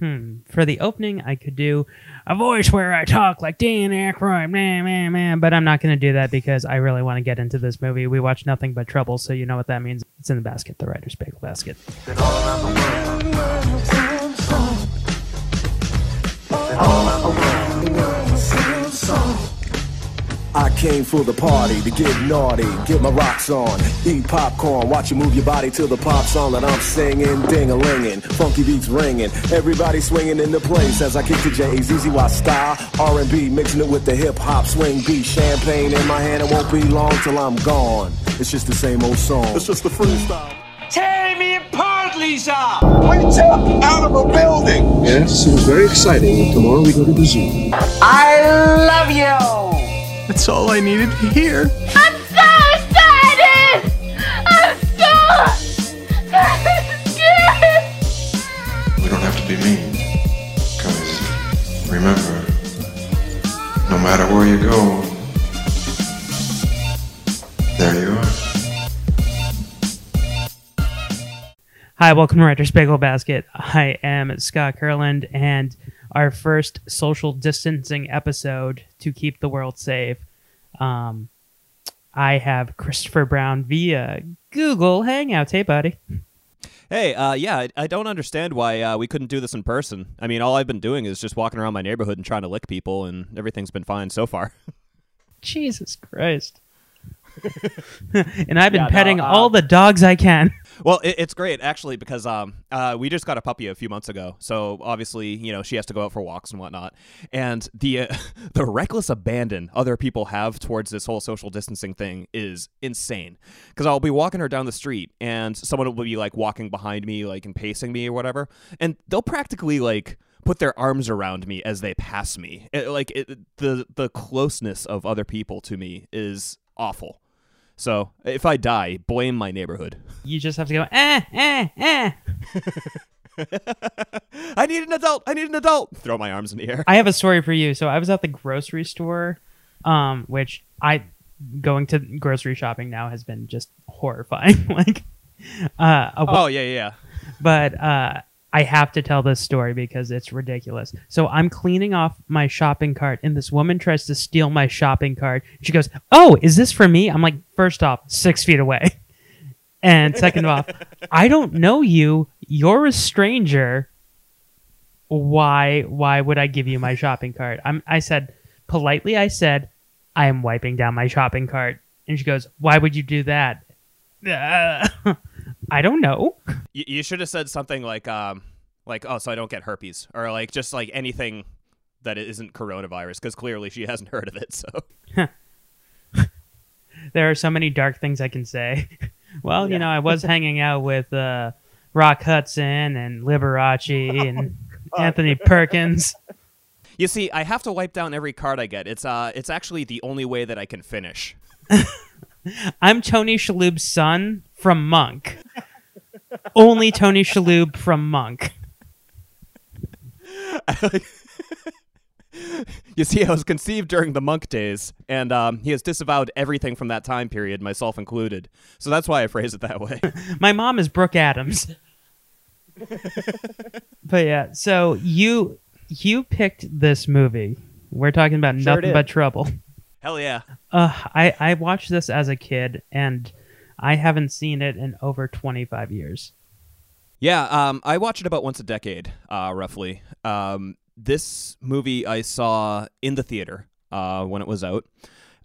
hmm, for the opening, I could do a voice where I talk like Dan Aykroyd, man, man, man. But I'm not going to do that because I really want to get into this movie. We watch nothing but trouble, so you know what that means. It's in the basket, the writer's bagel basket. I came for the party to get naughty, get my rocks on, eat popcorn, watch you move your body to the pop song that I'm singing, ding a linging, funky beats ringing, everybody swinging in the place as I kick the J's, easy Y style, R&B mixing it with the hip hop swing beat, champagne in my hand, it won't be long till I'm gone. It's just the same old song. It's just a freestyle. Tear me apart, Lisa! We jump out of a building. Yes, it was very exciting. Tomorrow we go to the zoo. I love you! That's all I needed to hear. I'm so excited! I'm so scared! We don't have to be mean. Because remember, no matter where you go, there you are. Hi, welcome to Writer's Bagel Basket. I am Scott Kurland, and our first social distancing episode to keep the world safe. Um, I have Christopher Brown via Google Hangouts. Hey, buddy. Hey, uh, yeah, I, I don't understand why uh, we couldn't do this in person. I mean, all I've been doing is just walking around my neighborhood and trying to lick people, and everything's been fine so far. Jesus Christ. and I've been Yeah, no, petting uh, all the dogs I can. Well, it, it's great actually because um uh we just got a puppy a few months ago, so obviously you know she has to go out for walks and whatnot, and the uh, the reckless abandon other people have towards this whole social distancing thing is insane. Because I'll be walking her down the street and someone will be like walking behind me, like and pacing me or whatever, and they'll practically like put their arms around me as they pass me. It- like it, the the closeness of other people to me is awful. So if I die, blame my neighborhood. You just have to go, eh, eh, eh. I need an adult. I need an adult. Throw my arms in the air. I have a story for you. So I was at the grocery store, um, which I going to grocery shopping now has been just horrifying. like, uh, a, Oh yeah, yeah, yeah. but uh, I have to tell this story because it's ridiculous. So I'm cleaning off my shopping cart, and this woman tries to steal my shopping cart. She goes, "Oh, is this for me?" I'm like, first off, six feet away, and second off, I don't know you. You're a stranger. Why? Why would I give you my shopping cart? I'm. I said politely. I said, I am wiping down my shopping cart, and she goes, "Why would you do that?" I don't know. You, you should have said something like, um, like, oh, so I don't get herpes, or like just like anything that isn't coronavirus, because clearly she hasn't heard of it. So there are so many dark things I can say. well, you know, I was hanging out with uh, Rock Hudson and Liberace and Anthony Perkins. you see, I have to wipe down every card I get. It's uh, it's actually the only way that I can finish. I'm Tony Shalhoub's son from Monk. Only Tony Shalhoub from Monk. You see, I was conceived during the monk days, and um, he has disavowed everything from that time period, myself included. So that's why I phrase it that way. My mom is Brooke Adams. but yeah, so you you picked this movie. We're talking about Sure nothing did. but trouble. Hell yeah. Uh, I I watched this as a kid, and I haven't seen it in over twenty five years. Yeah, um, I watch it about once a decade, uh, roughly. Um, this movie I saw in the theater uh, when it was out.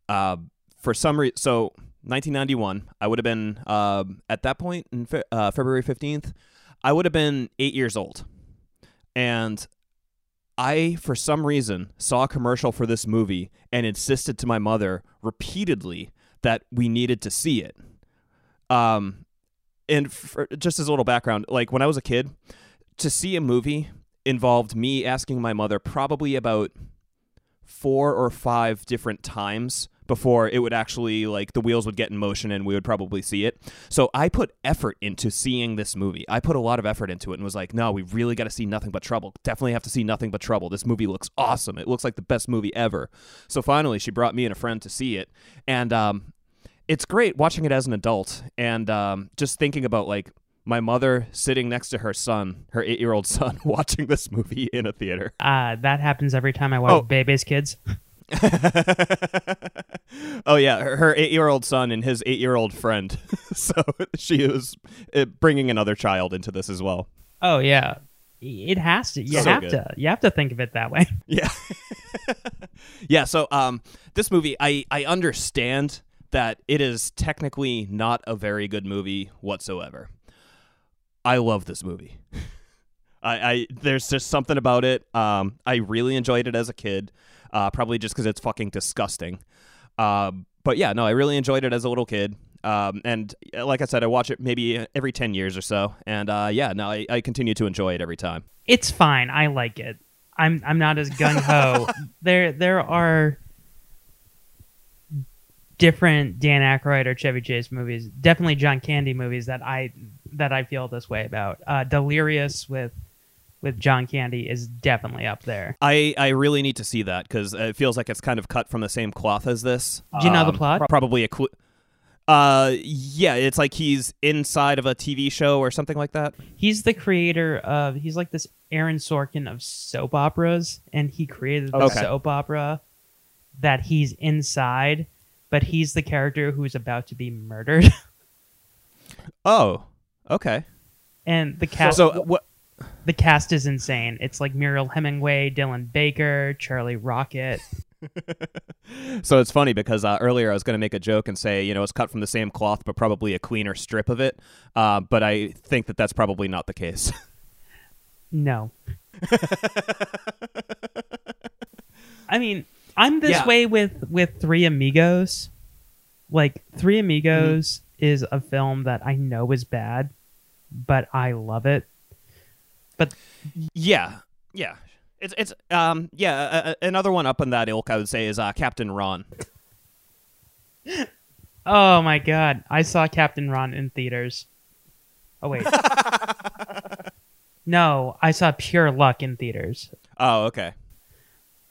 Uh, for some reason, so 1991, I would have been um at that point in fe- uh, February 15th. I would have been eight years old, and I, for some reason, saw a commercial for this movie and insisted to my mother repeatedly that we needed to see it. Um, and for, just as a little background, like when I was a kid, to see a movie involved me asking my mother probably about four or five different times before it would actually like the wheels would get in motion and we would probably see it. So I put effort into seeing this movie. I put a lot of effort into it and was like, "No, we really got to see Nothing But Trouble. Definitely have to see Nothing But Trouble. This movie looks awesome. It looks like the best movie ever." So finally, she brought me and a friend to see it, and um, it's great watching it as an adult and um, just thinking about like my mother sitting next to her son, her eight year old son, watching this movie in a theater. Uh, that happens every time I watch Oh. Bebe's Kids. oh yeah, her, her eight-year-old son and his eight-year-old friend. so she was uh, bringing another child into this as well. Oh yeah, it has to. You So have good. to. You have to think of it that way. Yeah, yeah. So um, this movie, I I understand that it is technically not a very good movie whatsoever. I love this movie. I, I there's just something about it. Um, I really enjoyed it as a kid, uh, probably just because it's fucking disgusting. Um, but yeah, no, I really enjoyed it as a little kid. Um, and uh, like I said, I watch it maybe every ten years or so, and uh, yeah, no, I, I continue to enjoy it every time. It's fine. I like it. I'm I'm not as gung ho. there there are different Dan Aykroyd or Chevy Chase movies, definitely John Candy movies that I that I feel this way about. Uh, Delirious with with John Candy is definitely up there. I, I really need to see that because it feels like it's kind of cut from the same cloth as this. Do you know the Um, plot? pro- Probably a clue. Uh, yeah, it's like he's inside of a TV show or something like that. He's the creator of he's like this Aaron Sorkin of soap operas, and he created the Okay. soap opera that he's inside, but he's the character who's about to be murdered. Oh, okay. and the cast So what? the cast is insane. It's like Mariel Hemingway, Dylan Baker, Charlie Rocket. So it's funny because uh, earlier I was going to make a joke and say, you know, it's cut from the same cloth, but probably a cleaner strip of it. Uh, but I think that that's probably not the case. No. I mean, I'm this Yeah. way with with Three Amigos. Like Three Amigos is a film that I know is bad, but I love it. But yeah, yeah. It's it's um yeah. Uh, uh, another one up in that ilk I would say is uh, Captain Ron. oh my god, I saw Captain Ron in theaters. Oh wait. no, I saw Pure Luck in theaters. Oh, okay.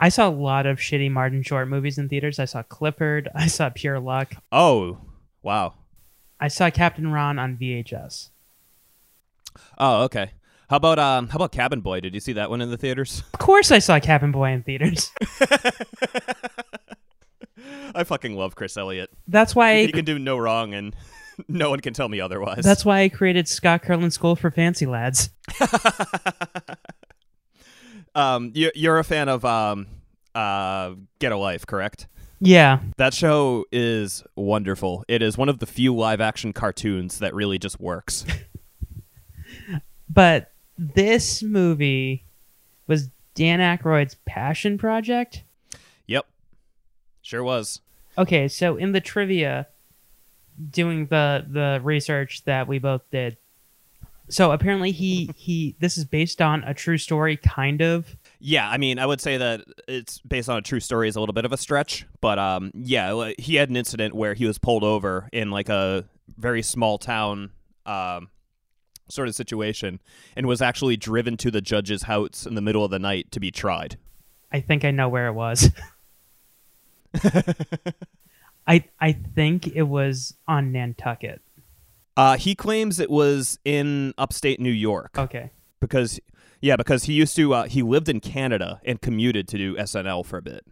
I saw a lot of shitty Martin Short movies in theaters. I saw Clifford. I saw Pure Luck. Oh, wow. I saw Captain Ron on VHS. Oh, okay. How about um how about Cabin Boy? Did you see that one in the theaters? Of course, I saw Cabin Boy in theaters. I fucking love Chris Elliott. That's why. He can do no wrong, and no one can tell me otherwise. That's why I created Scott Curlin School for Fancy Lads. Um you you're a fan of um uh Get a Life, correct? Yeah, That show is wonderful. It is one of the few live action cartoons that really just works. but this movie was Dan Aykroyd's passion project. yep. Sure was. Okay, so in the trivia, doing the the research that we both did, so apparently he he this is based on a true story, kind of. Yeah, I mean, I would say that it's based on a true story is a little bit of a stretch, but um, yeah, he had an incident where he was pulled over in like a very small town um, sort of situation, and was actually driven to the judge's house in the middle of the night to be tried. I think I know where it was. I I think it was on Nantucket. Uh, he claims it was in upstate New York Okay. because, yeah, because he used to uh, he lived in Canada and commuted to do SNL for a bit,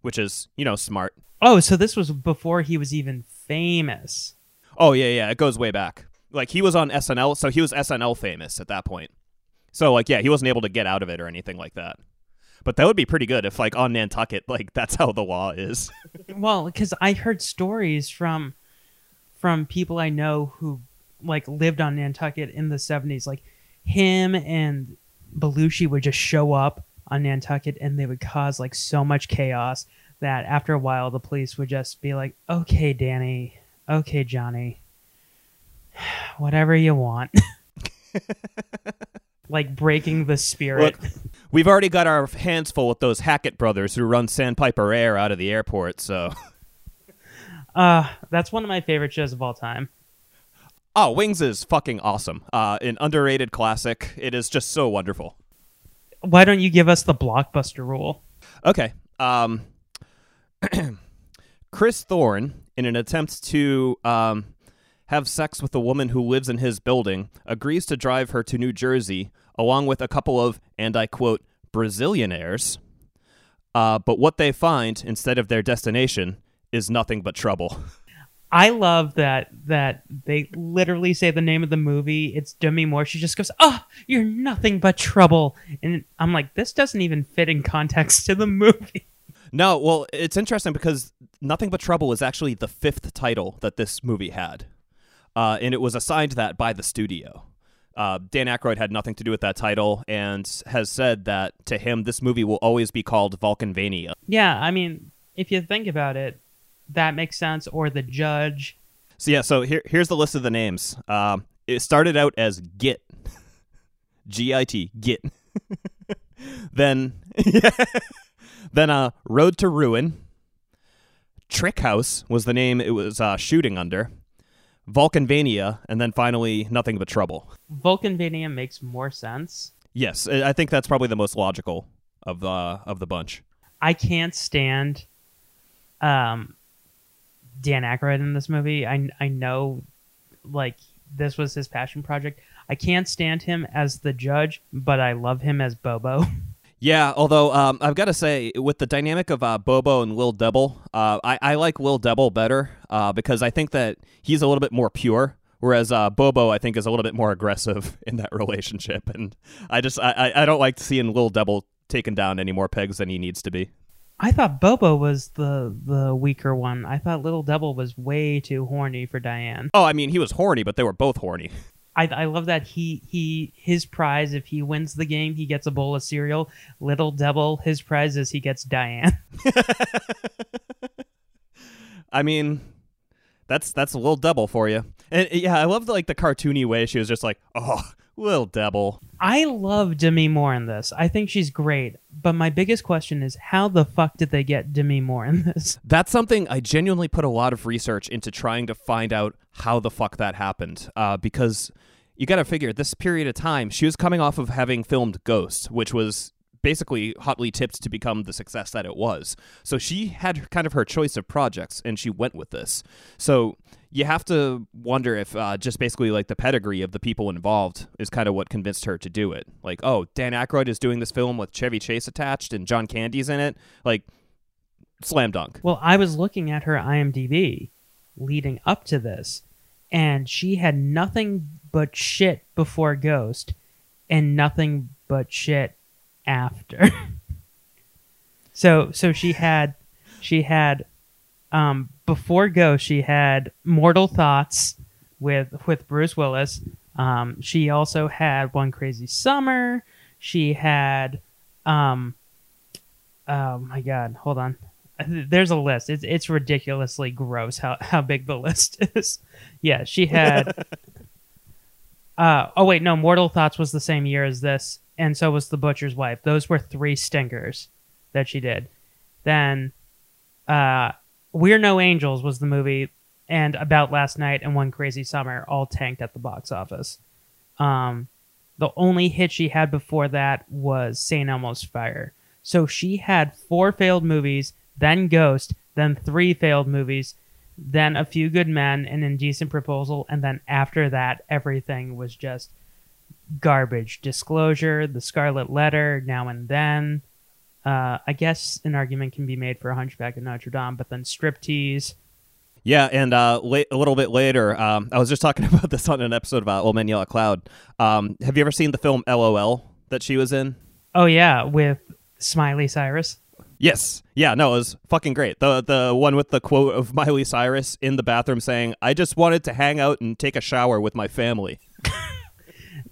which is you know smart. Oh, so this was before he was even famous. Oh yeah, yeah, it goes way back. Like he was on SNL, so he was SNL famous at that point. So like, yeah, he wasn't able to get out of it or anything like that. But that would be pretty good if like on Nantucket, like that's how the law is. Well, because I heard stories from from people I know who like lived on Nantucket in the seventies. Like him and Belushi would just show up on Nantucket and they would cause like so much chaos that after a while the police would just be like, "Okay, Danny. Okay, Johnny. Whatever you want." like breaking the spirit. Look, we've already got our hands full with those Hackett brothers who run Sandpiper Air out of the airport. So, Uh, that's one of my favorite shows of all time. oh, Wings is fucking awesome. Uh, an underrated classic. It is just so wonderful. Why don't you give us the blockbuster rule? Okay. Um, Chris Thorne, in an attempt to um, have sex with a woman who lives in his building, agrees to drive her to New Jersey, along with a couple of, and I quote, Brazilianaires. Uh, but what they find instead of their destination is nothing but trouble. I love that that they literally say the name of the movie. It's Demi Moore. She just goes, "Oh, you're nothing but trouble," and I'm like, this doesn't even fit in context to the movie. No, well, it's interesting because Nothing But Trouble is actually the fifth title that this movie had, uh, and it was assigned that by the studio. Uh, Dan Aykroyd had nothing to do with that title and has said that to him, this movie will always be called Valkenvania. Yeah, I mean, if you think about it, that makes sense. Or the judge. So yeah, so here here's the list of the names. Um, it started out as Git, G I T, Git. then, then uh, Road to Ruin. Trick House was the name it was uh, shooting under. Valkenvania, and then finally Nothing But Trouble. Valkenvania makes more sense. Yes, I I think that's probably the most logical of the of the bunch. I can't stand um Dan Aykroyd in this movie. I I know like this was his passion project. I can't stand him as the judge, but I love him as Bobo. Yeah, although um, I've got to say, with the dynamic of uh, Bobo and Will Devil, uh, I, I like Will Devil better uh, because I think that he's a little bit more pure, whereas uh, Bobo I think is a little bit more aggressive in that relationship, and I just I, I- don't like seeing Will Devil taken down any more pegs than he needs to be. I thought Bobo was the the weaker one. I thought Little Devil was way too horny for Diane. Oh, I mean, he was horny, but they were both horny. I, I love that he he his prize if he wins the game he gets a bowl of cereal. Little Devil his prize is he gets Diane. I mean, that's that's a little double for you. And yeah, I love the, like the cartoony way she was just like, oh, Lil Devil. I love Demi Moore in this. I think she's great. But my biggest question is how the fuck did they get Demi Moore in this? That's something I genuinely put a lot of research into trying to find out how the fuck that happened. Uh, because you got to figure this period of time, she was coming off of having filmed Ghost, which was basically hotly tipped to become the success that it was. So she had kind of her choice of projects, and she went with this. So you have to wonder if uh, just basically like the pedigree of the people involved is kind of what convinced her to do it. Like, oh, Dan Aykroyd is doing this film with Chevy Chase attached and John Candy's in it. Like, slam dunk. Well, I was looking at her IMDb leading up to this, and she had nothing but shit before Ghost and nothing but shit after. so so she had she had um before Go she had Mortal Thoughts with with Bruce Willis. Um she also had One Crazy Summer. She had um oh my god, hold on. There's a list. It's it's ridiculously gross how how big the list is. yeah, she had uh oh wait, no, Mortal Thoughts was the same year as this, and so was The Butcher's Wife. Those were three stinkers that she did. Then uh We're No Angels was the movie and About Last Night and One Crazy Summer all tanked at the box office. Um the only hit she had before that was St. Elmo's Fire. So she had four failed movies, then Ghost, then three failed movies, then A Few Good Men, an Indecent Proposal, and then after that, everything was just garbage. Disclosure, The Scarlet Letter, Now and Then. Uh, I guess an argument can be made for A Hunchback of Notre Dame, but then Striptease. Yeah, and uh, late, a little bit later, um, I was just talking about this on an episode about Old Man Yellow Cloud. Um, have you ever seen the film LOL that she was in? Oh, yeah, with Smiley Cyrus. Yes. Yeah, no, it was fucking great. The the one with the quote of Miley Cyrus in the bathroom saying, "I just wanted to hang out and take a shower with my family."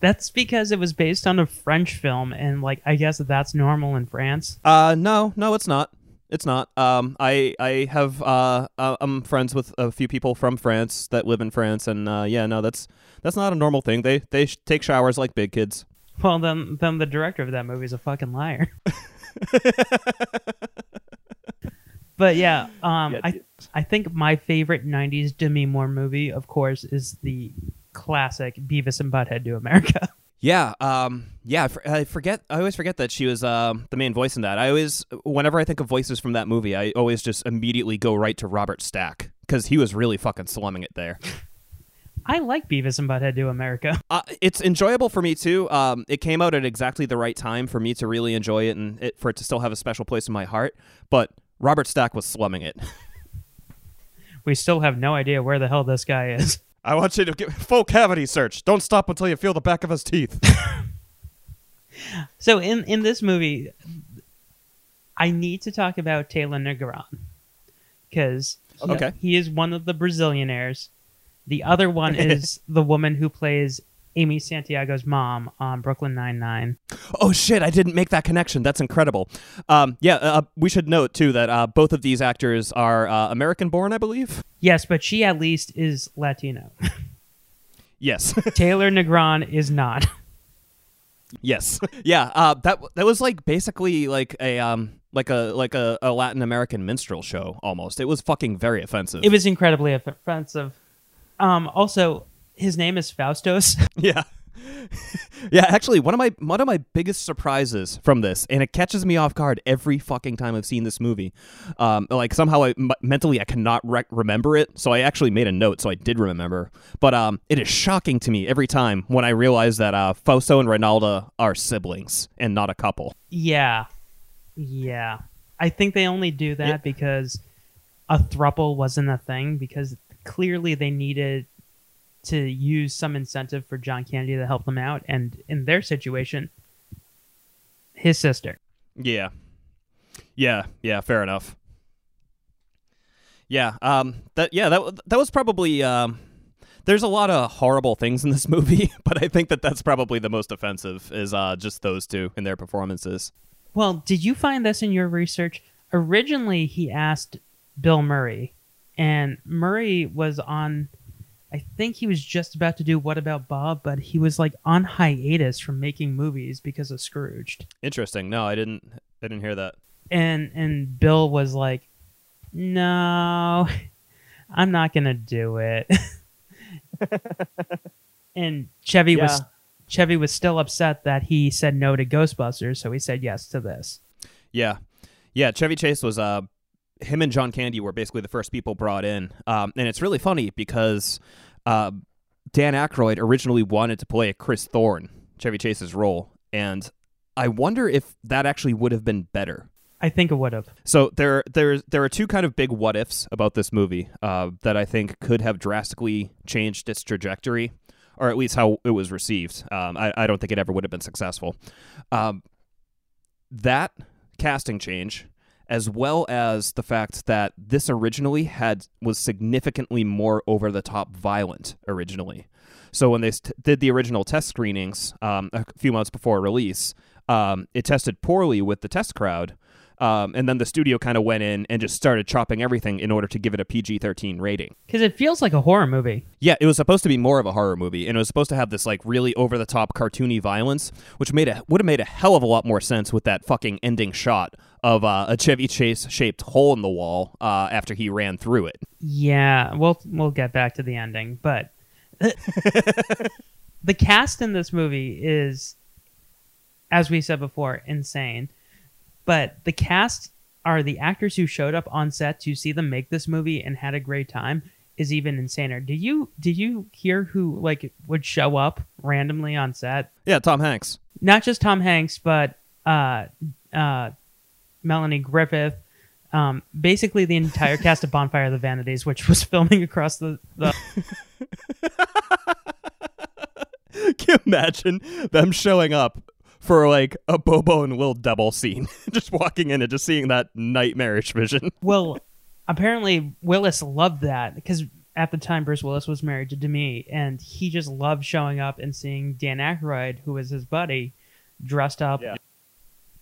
That's because it was based on a French film, and like I guess that's normal in France. Uh no, no, it's not. It's not. Um I I have uh uh, I'm friends with a few people from France that live in France and uh yeah, no, that's that's not a normal thing. They they sh- take showers like big kids. Well, then, then the director of that movie is a fucking liar. but yeah, um, Yeah, I I think my favorite '90s Demi Moore movie, of course, is the classic Beavis and Butthead Do America. Yeah, um, yeah. I, forget. I always forget that she was um, the main voice in that. I always, whenever I think of voices from that movie, I always just immediately go right to Robert Stack because he was really fucking slumming it there. I like Beavis and Butthead Do America. Uh, it's enjoyable for me too. Um, it came out at exactly the right time for me to really enjoy it and it, for it to still have a special place in my heart. But Robert Stack was slumming it. We still have no idea where the hell this guy is. I want you to get full cavity search. Don't stop until you feel the back of his teeth. So in in this movie, I need to talk about Taylor Negron because he, Okay. he is one of the Brazilianaires. The other one is the woman who plays Amy Santiago's mom on Brooklyn Nine Nine. oh shit! I didn't make that connection. That's incredible. Um, yeah, uh, we should note too that uh, both of these actors are uh, American-born, I believe. Yes, but she at least is Latino. Yes. Taylor Negron is not. Yes. yeah. Uh, that that was like basically like a um like a like a, a Latin American minstrel show almost. It was fucking very offensive. It was incredibly offensive. Um, also, his name is Faustos. yeah. yeah, actually, one of my one of my biggest surprises from this, and it catches me off guard every fucking time I've seen this movie. Um, like somehow I m- mentally I cannot rec- remember it, so I actually made a note, so I did remember. But um, it is shocking to me every time when I realize that uh, Fausto and Ronaldo are siblings and not a couple. yeah, yeah. I think they only do that because a thruple wasn't a thing because clearly they needed to use some incentive for John Candy to help them out, and in their situation, his sister. Yeah. Yeah, yeah, fair enough. Yeah, um that yeah, that that was probably um there's a lot of horrible things in this movie, but I think that that's probably the most offensive is uh just those two in their performances. Well, did you find this in your research? Originally, he asked Bill Murray, and Murray was on. I think he was just about to do What About Bob, but he was like on hiatus from making movies because of Scrooged. Interesting. No, I didn't I didn't hear that. And and Bill was like, "No, I'm not gonna do it." and Chevy was Chevy was still upset that he said no to Ghostbusters, so he said yes to this. Yeah. Yeah, Chevy Chase was uh him and John Candy were basically the first people brought in. Um and it's really funny because uh Dan Aykroyd originally wanted to play Chris Thorne, Chevy Chase's role, and I wonder if that actually would have been better. I think it would have. So there, there, there are two kind of big what ifs about this movie uh, that I think could have drastically changed its trajectory, or at least how it was received. Um, I, I don't think it ever would have been successful. Um, that casting change, as well as the fact that this originally had was significantly more over the top violent originally. So when they st- did the original test screenings um, a few months before release, um, it tested poorly with the test crowd. Um, and then the studio kind of went in and just started chopping everything in order to give it a PG 13 rating. Because it feels like a horror movie. Yeah, it was supposed to be more of a horror movie, and it was supposed to have this like really over the top cartoony violence, which made a would have made a hell of a lot more sense with that fucking ending shot of uh, a Chevy Chase shaped hole in the wall uh, after he ran through it. Yeah, we'll we'll get back to the ending, but the cast in this movie is, as we said before, insane. But the cast are the actors who showed up on set to see them make this movie and had a great time is even insaner. Did you did you hear who like would show up randomly on set? Yeah, Tom Hanks. Not just Tom Hanks, but uh, uh, Melanie Griffith. Um, basically, the entire cast of Bonfire of the Vanities, which was filming across the, the Can you imagine them showing up for like a Bobo and Will double scene, just walking in and just seeing that nightmarish vision? Well, apparently Willis loved that because at the time Bruce Willis was married to Demi, and he just loved showing up and seeing Dan Aykroyd, who was his buddy, dressed up Yeah.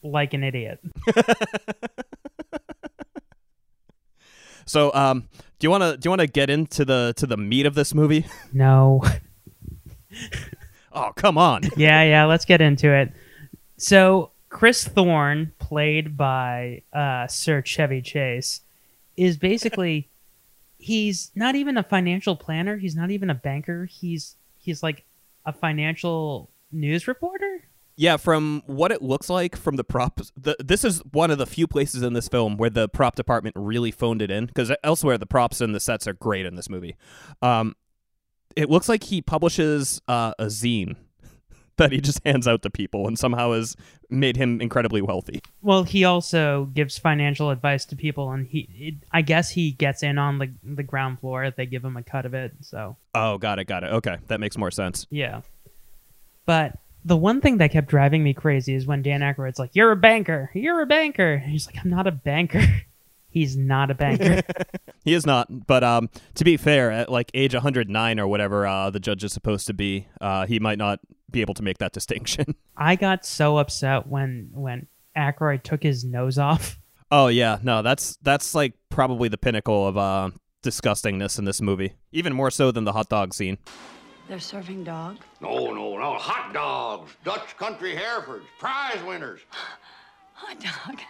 like an idiot. So, um, do you want to do you want to get into the to the meat of this movie? No. Oh, come on. yeah, yeah, let's get into it. So, Chris Thorne, played by uh, Sir Chevy Chase, is basically he's not even a financial planner, he's not even a banker, he's he's like a financial news reporter. Yeah, from what it looks like from the props, the, this is one of the few places in this film where the prop department really phoned it in because elsewhere the props and the sets are great in this movie. Um, it looks like he publishes uh, a zine that he just hands out to people and somehow has made him incredibly wealthy. Well, he also gives financial advice to people, and he, it, I guess, he gets in on the the ground floor. if They give him a cut of it, so Oh, got it, got it. Okay, that makes more sense. yeah. But the one thing that kept driving me crazy is when Dan Aykroyd's like, "You're a banker. You're a banker." And he's like, "I'm not a banker." He's not a banker. He is not, but um, to be fair, at like age 109 or whatever uh, the judge is supposed to be, uh, he might not be able to make that distinction. I got so upset when when Aykroyd took his nose off. oh yeah, no, that's that's like probably the pinnacle of uh, disgustingness in this movie, even more so than the hot dog scene. They're serving dog? No, no, no. Hot dogs. Dutch Country Herefords. Prize winners. Hot dog.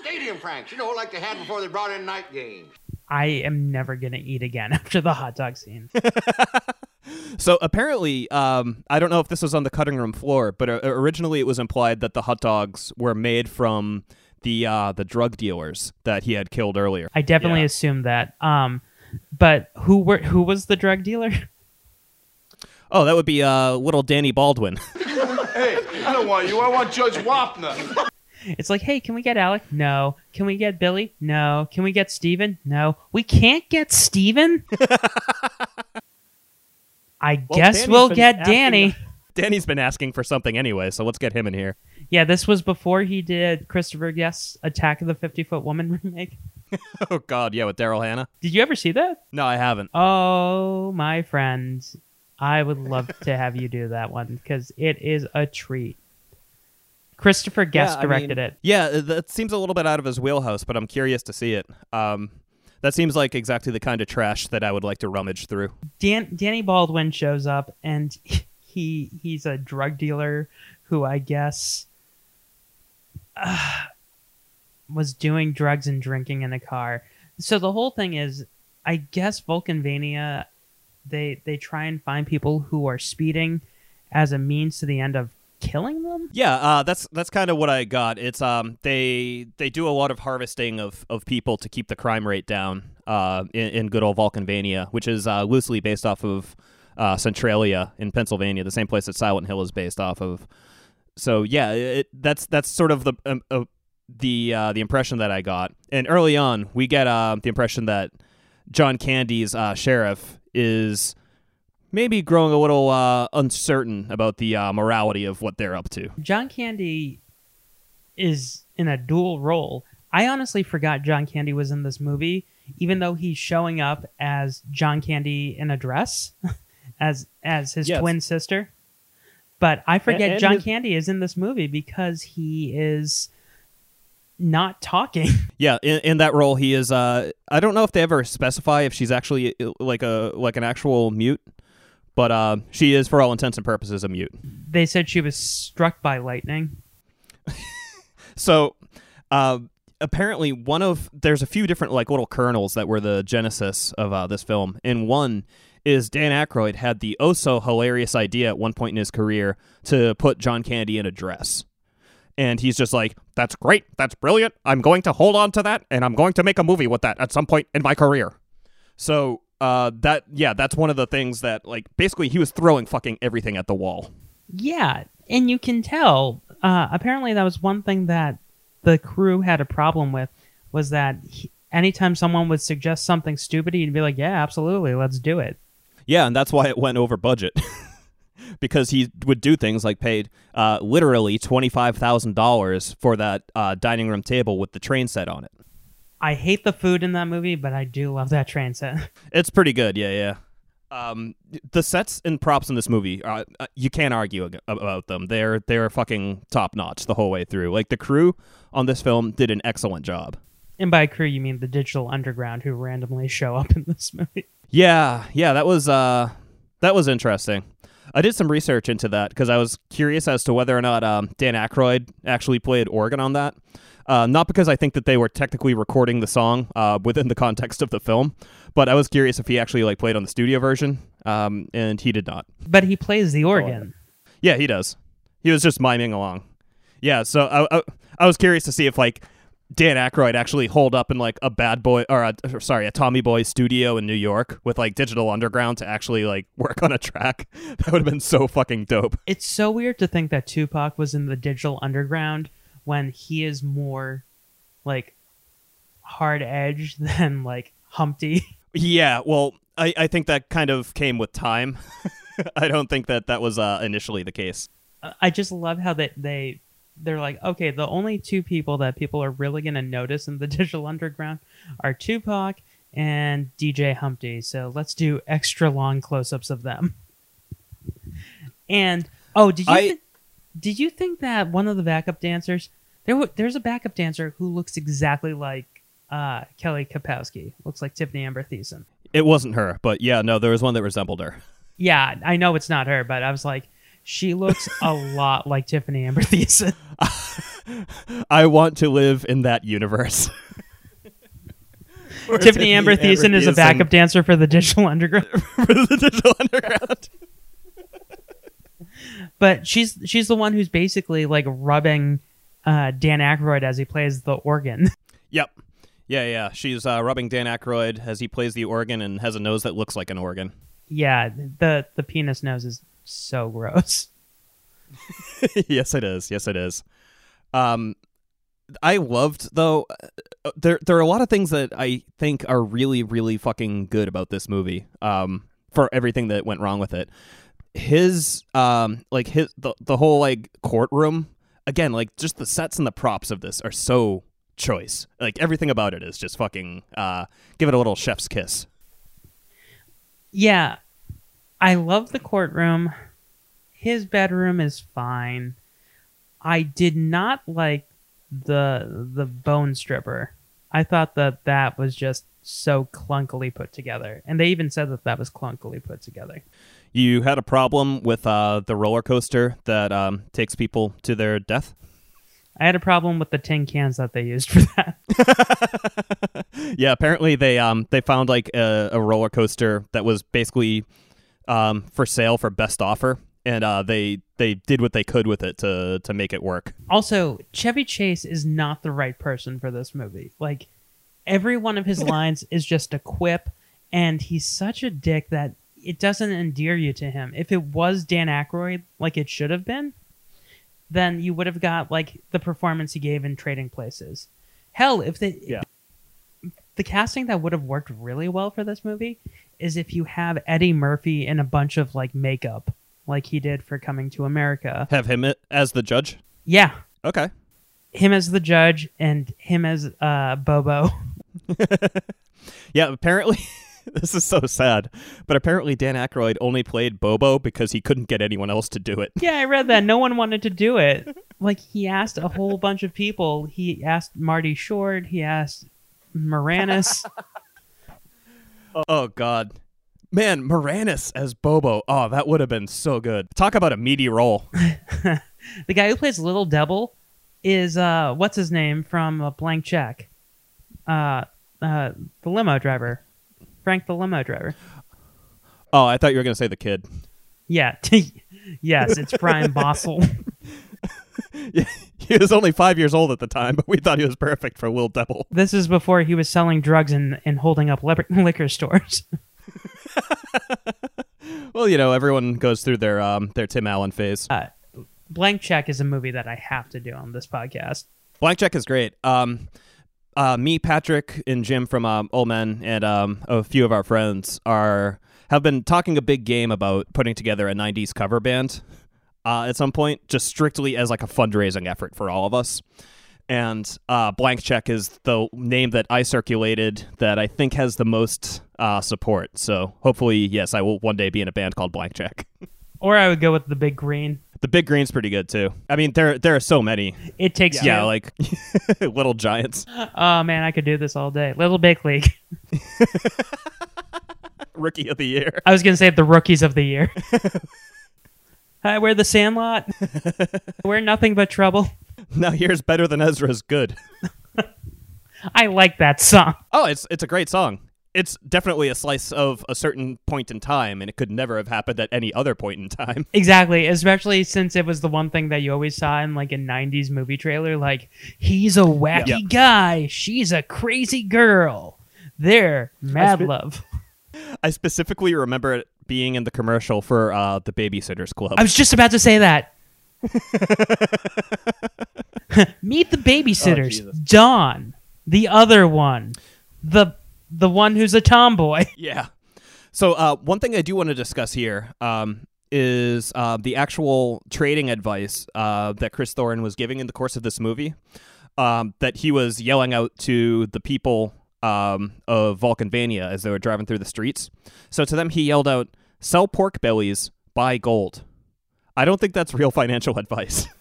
Stadium Franks. You know, like they had before they brought in night games. I am never gonna eat again after the hot dog scene. So apparently, um, I don't know if this was on the cutting room floor, but uh, originally it was implied that the hot dogs were made from the uh, the drug dealers that he had killed earlier. I definitely Yeah. assumed that. Um, but who were who was the drug dealer? Oh, that would be uh, little Danny Baldwin. Hey, I don't want you. I want Judge Wapner. It's like, hey, can we get Alec? No. Can we get Billy? No. Can we get Steven? No. We can't get Steven? I guess Danny's we'll get Danny. Danny's been asking for something anyway, so let's get him in here. Yeah, this was before he did Christopher Guest's Attack of the 50 Foot Woman remake. Oh God, yeah, with Daryl Hannah. Did you ever see that? No, I haven't. Oh, my friend. I would love to have you do that one because it is a treat. Christopher Guest I directed mean- it. Yeah, that seems a little bit out of his wheelhouse, but I'm curious to see it. Um, that seems like exactly the kind of trash that I would like to rummage through. Dan- Danny Baldwin shows up and he he's a drug dealer who I guess uh, was doing drugs and drinking in a car. So the whole thing is, I guess Valkenvania, they they try and find people who are speeding as a means to the end of killing them. Yeah, uh, that's that's kind of what I got. It's um they they do a lot of harvesting of, of people to keep the crime rate down uh, in, in good old Valkenvania, which is uh, loosely based off of uh, Centralia in Pennsylvania, the same place that Silent Hill is based off of. So yeah, it, that's that's sort of the um, uh, the uh, the impression that I got. And early on, we get uh, the impression that John Candy's uh, sheriff is maybe growing a little uh, uncertain about the uh, morality of what they're up to. John Candy is in a dual role. I honestly forgot John Candy was in this movie, even though he's showing up as John Candy in a dress, as as his Yes. twin sister. But I forget and John his- Candy is in this movie because he is not talking. Yeah, in, in that role, he is. Uh, I don't know if they ever specify if she's actually uh, like a like an actual mute, but uh, she is for all intents and purposes a mute. they said she was struck by lightning. So, uh, apparently, one of there's a few different like little kernels that were the genesis of uh, this film, and one is Dan Aykroyd had the oh so hilarious idea at one point in his career to put John Candy in a dress. And he's just like, that's great. That's brilliant. I'm going to hold on to that and I'm going to make a movie with that at some point in my career. So, uh, that, yeah, that's one of the things that, like, basically he was throwing fucking everything at the wall. Yeah, and you can tell. Uh, apparently, that was one thing that the crew had a problem with was that he, anytime someone would suggest something stupid, he'd be like, "Yeah, absolutely, let's do it." Yeah, and that's why it went over budget. because he would do things like paid uh, literally $25,000 for that uh, dining room table with the train set on it. I hate the food in that movie, but I do love that train set. It's pretty good, yeah, yeah. Um, the sets and props in this movie, uh, uh, you can't argue ag- about them. They're they're fucking top notch the whole way through. Like the crew on this film did an excellent job. and by crew, you mean the Digital Underground, who randomly show up in this movie. Yeah, yeah, that was uh, that was interesting. I did some research into that because I was curious as to whether or not um, Dan Aykroyd actually played organ on that. Uh, not because I think that they were technically recording the song uh, within the context of the film, but I was curious if he actually like played on the studio version, um, and he did not. But he plays the organ. Yeah, he does. He was just miming along. Yeah, so I, I, I was curious to see if like Dan Aykroyd actually hold up in like a bad boy or, a, or sorry, a Tommy Boy studio in New York with like Digital Underground to actually like work on a track. That would have been so fucking dope. It's so weird to think that Tupac was in the digital underground when he is more like hard edge than like Humpty. Yeah, well, I, I think that kind of came with time. I don't think that that was uh, initially the case. I just love how that they they're like, okay, the only two people that people are really gonna notice in the digital underground are Tupac and DJ Humpty. So let's do extra long close-ups of them. And oh, did you I- thi- did you think that one of the backup dancers there there's a backup dancer who looks exactly like uh, Kelly Kapowski, looks like Tiffany Amber Thiessen. It wasn't her, but yeah, no, there was one that resembled her. Yeah, I know it's not her, but I was like, she looks a lot like Tiffany Amber Thiessen. I want to live in that universe. Tiffany Amber Thiessen is a backup dancer for the Digital Underground. for the Digital Underground. But she's she's the one who's basically like rubbing uh, Dan Aykroyd as he plays the organ. Yep. Yeah, yeah. She's uh, rubbing Dan Aykroyd as he plays the organ and has a nose that looks like an organ. yeah, the the penis nose is so gross. yes, it is. Yes, it is. Um, I loved though. uh, There, there are a lot of things that I think are really, really fucking good about this movie. Um, for everything that went wrong with it, his, um, like his the the whole like courtroom again, like just the sets and the props of this are so choice. Like everything about it is just fucking. Uh, give it a little chef's kiss. Yeah, I love the courtroom. His bedroom is fine. I did not like the the bone stripper. I thought that that was just so clunkily put together, and they even said that that was clunkily put together. You had a problem with uh, the roller coaster that um, takes people to their death. I had a problem with the tin cans that they used for that. yeah, apparently they um they found like a, a roller coaster that was basically um for sale for best offer, and uh they they did what they could with it to to make it work. Also, Chevy Chase is not the right person for this movie. Like every one of his lines is just a quip, and he's such a dick that it doesn't endear you to him. If it was Dan Aykroyd, like it should have been, then you would have got like the performance he gave in Trading Places. Hell, if they Yeah. the casting that would have worked really well for this movie is if you have Eddie Murphy in a bunch of like makeup, like he did for Coming to America. Have him as the judge. Yeah, Okay. him as the judge and him as uh, Bobo. Yeah, apparently this is so sad, but apparently Dan Aykroyd only played Bobo because he couldn't get anyone else to do it. yeah, I read that. No one wanted to do it. Like he asked a whole bunch of people. He asked Marty Short. He asked Moranis. Oh God, man, Moranis as Bobo. Oh, that would have been so good. Talk about a meaty role. the guy who plays Little Devil is uh, what's his name from uh, Blank Check? Uh, uh, the limo driver, Frank the limo driver. Oh, I thought you were gonna say the kid. Yeah, yes, it's Brian Bonsall. he was only five years old at the time, but we thought he was perfect for Will Devil. This is before he was selling drugs and, and holding up liquor, liquor stores. Well, you know, everyone goes through their um their Tim Allen phase. Uh, Blank Check is a movie that I have to do on this podcast. Blank Check is great. Um, uh, me, Patrick, and Jim from um, Old Men, and um, a few of our friends are have been talking a big game about putting together a '90s cover band uh, at some point, just strictly as like a fundraising effort for all of us. And uh, Blank Check is the name that I circulated that I think has the most uh, support. So hopefully, yes, I will one day be in a band called Blank Check. Or I would go with the Big Green. The Big Green's pretty good too. I mean, there there are so many. It takes Yeah, like Little Giants, oh man, I could do this all day. Little Big League. Rookie of the Year. I was gonna say the rookies of the year. Hi, we're the Sandlot. we're nothing but trouble. Now here's better than Ezra's good. I like that song. Oh, it's it's a great song. It's definitely a slice of a certain point in time, and it could never have happened at any other point in time. Exactly, especially since it was the one thing that you always saw in like a '90s movie trailer. Like, he's a wacky Yeah. guy, she's a crazy girl. They're mad spe- love. I specifically remember it being in the commercial for uh, the Babysitters Club. I was just about to say that. Meet the babysitters. Jesus. Dawn, the other one, the the one who's a tomboy. Yeah. So uh, one thing I do want to discuss here um, is uh, the actual trading advice uh, that Chris Thorne was giving in the course of this movie. Um, that he was yelling out to the people um, of Valkenvania as they were driving through the streets. So to them, he yelled out, "Sell pork bellies, buy gold." I don't think that's real financial advice.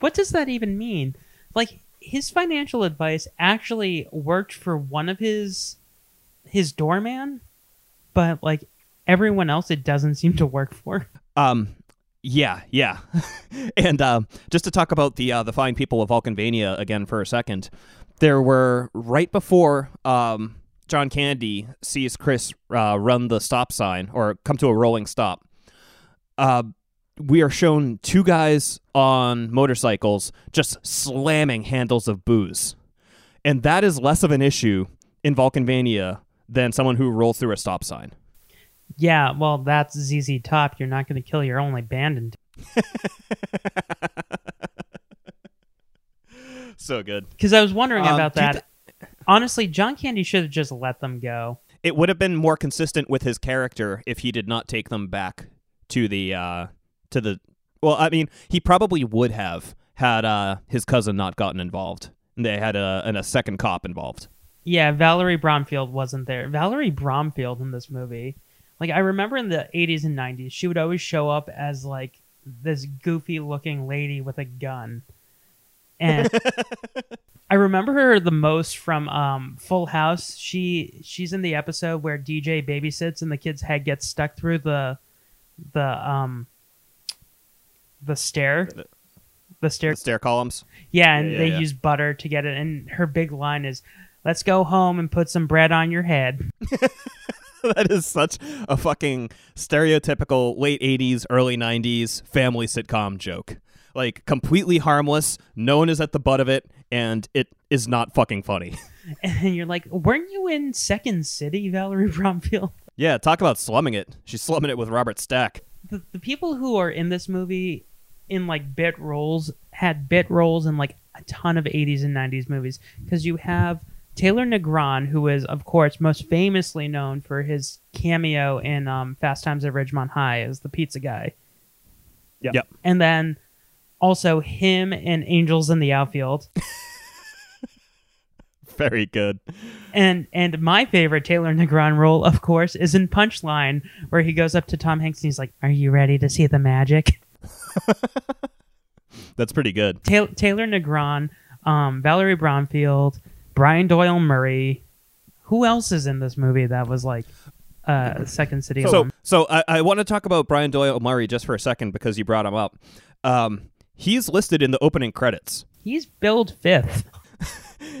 What does that even mean? Like his financial advice actually worked for one of his his doorman, but like everyone else it doesn't seem to work for. Um, yeah, yeah. and um, just to talk about the uh, the fine people of Valkenvania again for a second, there were right before um, John Candy sees Chris uh, run the stop sign or come to a rolling stop. Uh, we are shown two guys on motorcycles just slamming handles of booze, and that is less of an issue in Valkenvania than someone who rolls through a stop sign. Yeah, well, that's ZZ Top. You're not going to kill your only band. In- So good. Because I was wondering Um, about do you that. Honestly, John Candy should have just let them go. it would have been more consistent with his character if he did not take them back to the uh to the well i mean he probably would have had uh his cousin not gotten involved they had a and a second cop involved Yeah, Valerie Bromfield wasn't there. Valerie Bromfield in this movie, like I remember in the 80s and 90s, she would always show up as like this goofy looking lady with a gun. And I remember her the most from um, Full House. She she's in the episode where DJ babysits and the kid's head gets stuck through the the um the stair the stair the stair columns yeah, and Yeah, yeah, they yeah. use butter to get it. And her big line is, "Let's go home and put some bread on your head." that is such a fucking stereotypical late 80s early 90s family sitcom joke. Like completely harmless no one is at the butt of it and it is not fucking funny. And you're like, "Weren't you in Second City, Valerie Bromfield?" yeah talk about slumming it. She's slumming it with robert stack. The, the people who are in this movie in like bit roles had bit roles in like a ton of 80s and 90s movies. Because you have Taylor Negron, who is of course most famously known for his cameo in um, Fast Times at Ridgemont High as the pizza guy. Yep. Yep. And then also him and Angels in the Outfield. very good And and my favorite Taylor Negron role, of course, is in Punchline, where he goes up to Tom Hanks and he's like, "Are you ready to see the magic?" that's pretty good Ta- Taylor Negron, um, Valerie Bromfield, Brian Doyle Murray. Who else is in this movie that was like uh, Second City? So, alum? so I, I want to talk about Brian Doyle Murray just for a second because you brought him up. Um, he's listed in the opening credits. he's billed fifth.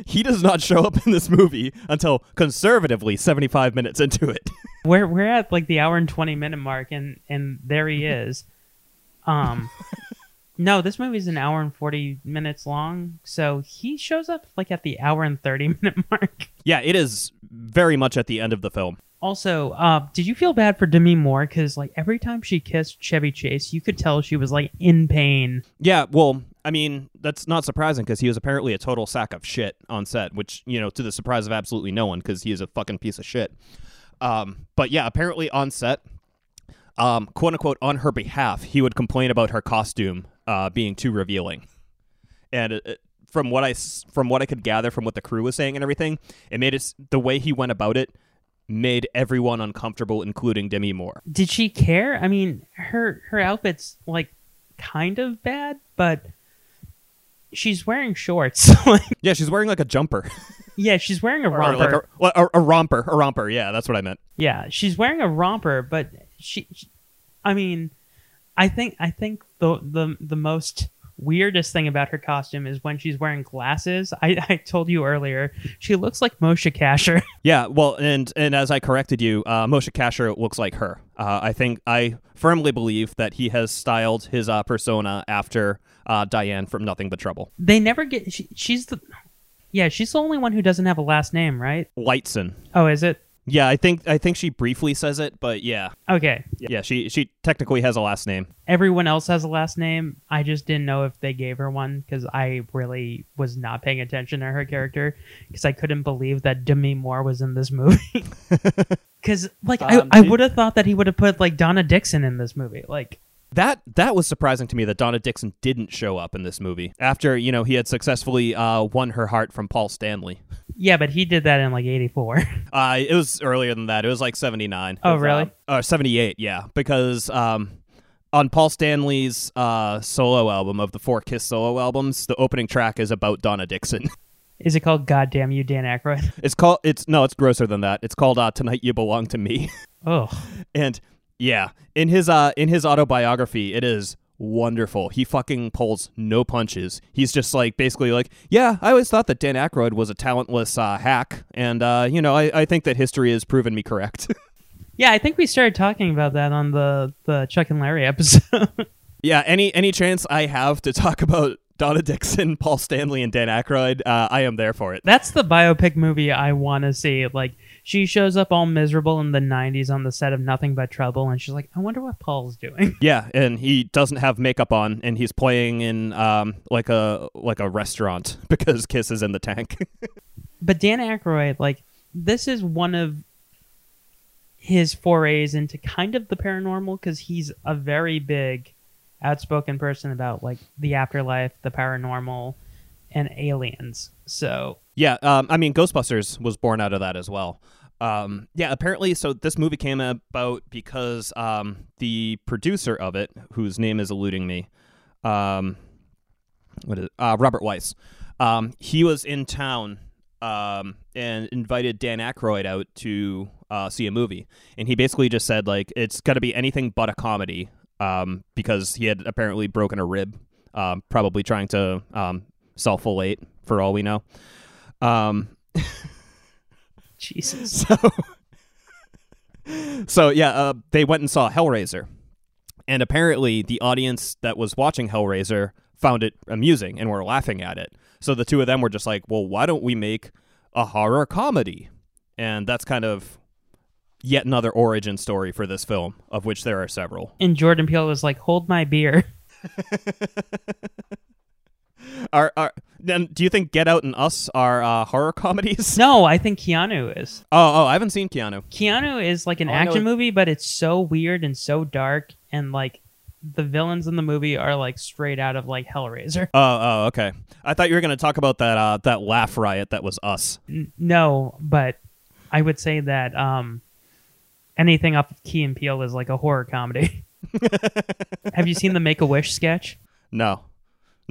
He does not show up in this movie until conservatively 75 minutes into it. We're we're at like the hour and twenty minute mark, and and there he is. Um, no, this movie's an hour and forty minutes long, so he shows up like at the hour and thirty minute mark. yeah, it is very much at the end of the film. Also, uh, did you feel bad for Demi Moore? Because like every time she kissed Chevy Chase, you could tell she was like in pain. Yeah, well, I mean, that's not surprising because he was apparently a total sack of shit on set, which, you know, to the surprise of absolutely no one because he is a fucking piece of shit. Um, but yeah, apparently on set, um, quote unquote, on her behalf, he would complain about her costume uh, being too revealing. And it, it- from what I from what I could gather from what the crew was saying and everything, it made it the way he went about it made everyone uncomfortable, including Demi Moore. Did she care? I mean, her her outfit's like kind of bad, but she's wearing shorts. Yeah, she's wearing like a jumper, yeah, she's wearing a romper. like a, a, a romper, a romper. Yeah, that's what I meant. Yeah, she's wearing a romper, but she, she- I mean, I think I think the the the most weirdest thing about her costume is when she's wearing glasses. I, I told you earlier, she looks like Moshe Kasher. Yeah, well, and and as I corrected you, uh, Moshe Kasher looks like her. Uh, I think I firmly believe that he has styled his uh, persona after uh, Diane from Nothing But Trouble. they never get. She, she's the. Yeah, she's the only one who doesn't have a last name, right? Lightson. Oh, is it? Yeah, I think I think she briefly says it, but yeah, Okay. yeah, she she technically has a last name. Everyone else has a last name. I just didn't know if they gave her one because I really was not paying attention to her character because I couldn't believe that Demi Moore was in this movie. Because like Um, I, I would have thought that he would have put like Donna Dixon in this movie. Like That that was surprising to me that Donna Dixon didn't show up in this movie after you know he had successfully uh, won her heart from Paul Stanley. yeah, but he did that in like '84. Uh, it was earlier than that. It was like seventy nine. Oh, really? Uh, seventy eight. Yeah, because um, on Paul Stanley's uh, solo album of the four Kiss solo albums, the opening track is about Donna Dixon. Is it called "Goddamn You, Dan Aykroyd"? It's called. It's no. It's grosser than that. It's called uh, "Tonight You Belong to Me." Oh, and yeah, in his uh in his autobiography, it is wonderful. He fucking pulls no punches. He's just like basically like, yeah, I always thought that Dan Aykroyd was a talentless uh, hack, and uh, you know, I, I think that history has proven me correct. yeah. I think we started talking about that on the the Chuck and Larry episode. yeah, any any chance I have to talk about Donna Dixon, Paul Stanley, and Dan Aykroyd, uh, I am there for it. That's the biopic movie I want to see. Like she shows up all miserable in the '90s on the set of Nothing But Trouble, and she's like, "I wonder what Paul's doing." Yeah, and he doesn't have makeup on, and he's playing in um like a like a restaurant because Kiss is in the tank. But Dan Aykroyd, like, this is one of his forays into kind of the paranormal because he's a very big, outspoken person about like the afterlife, the paranormal, and aliens. So Yeah, um, I mean, Ghostbusters was born out of that as well. Um, yeah, apparently, so this movie came about because um, the producer of it, whose name is eluding me, um, what is? Uh, Robert Weiss, um, he was in town um, and invited Dan Aykroyd out to uh, see a movie, and he basically just said like it's got to be anything but a comedy um, because he had apparently broken a rib, um, probably trying to self filate for all we know. Um, Jesus. so, so yeah, uh, they went and saw Hellraiser, and apparently the audience that was watching Hellraiser found it amusing and were laughing at it. So the two of them were just like, "Well, why don't we make a horror comedy?" And that's kind of yet another origin story for this film, of which there are several. And Jordan Peele was like, "Hold my beer." Are are then? Do you think Get Out and Us are uh, horror comedies? No, I think Keanu is. Oh, oh, I haven't seen Keanu. Keanu is like an All I know action is- movie, but it's so weird and so dark, and like the villains in the movie are like straight out of like Hellraiser. Oh, oh, okay. I thought you were going to talk about that uh, that laugh riot that was Us. N- no, but I would say that um, anything off of Key and Peele is like a horror comedy. Have you seen the Make a Wish sketch? No,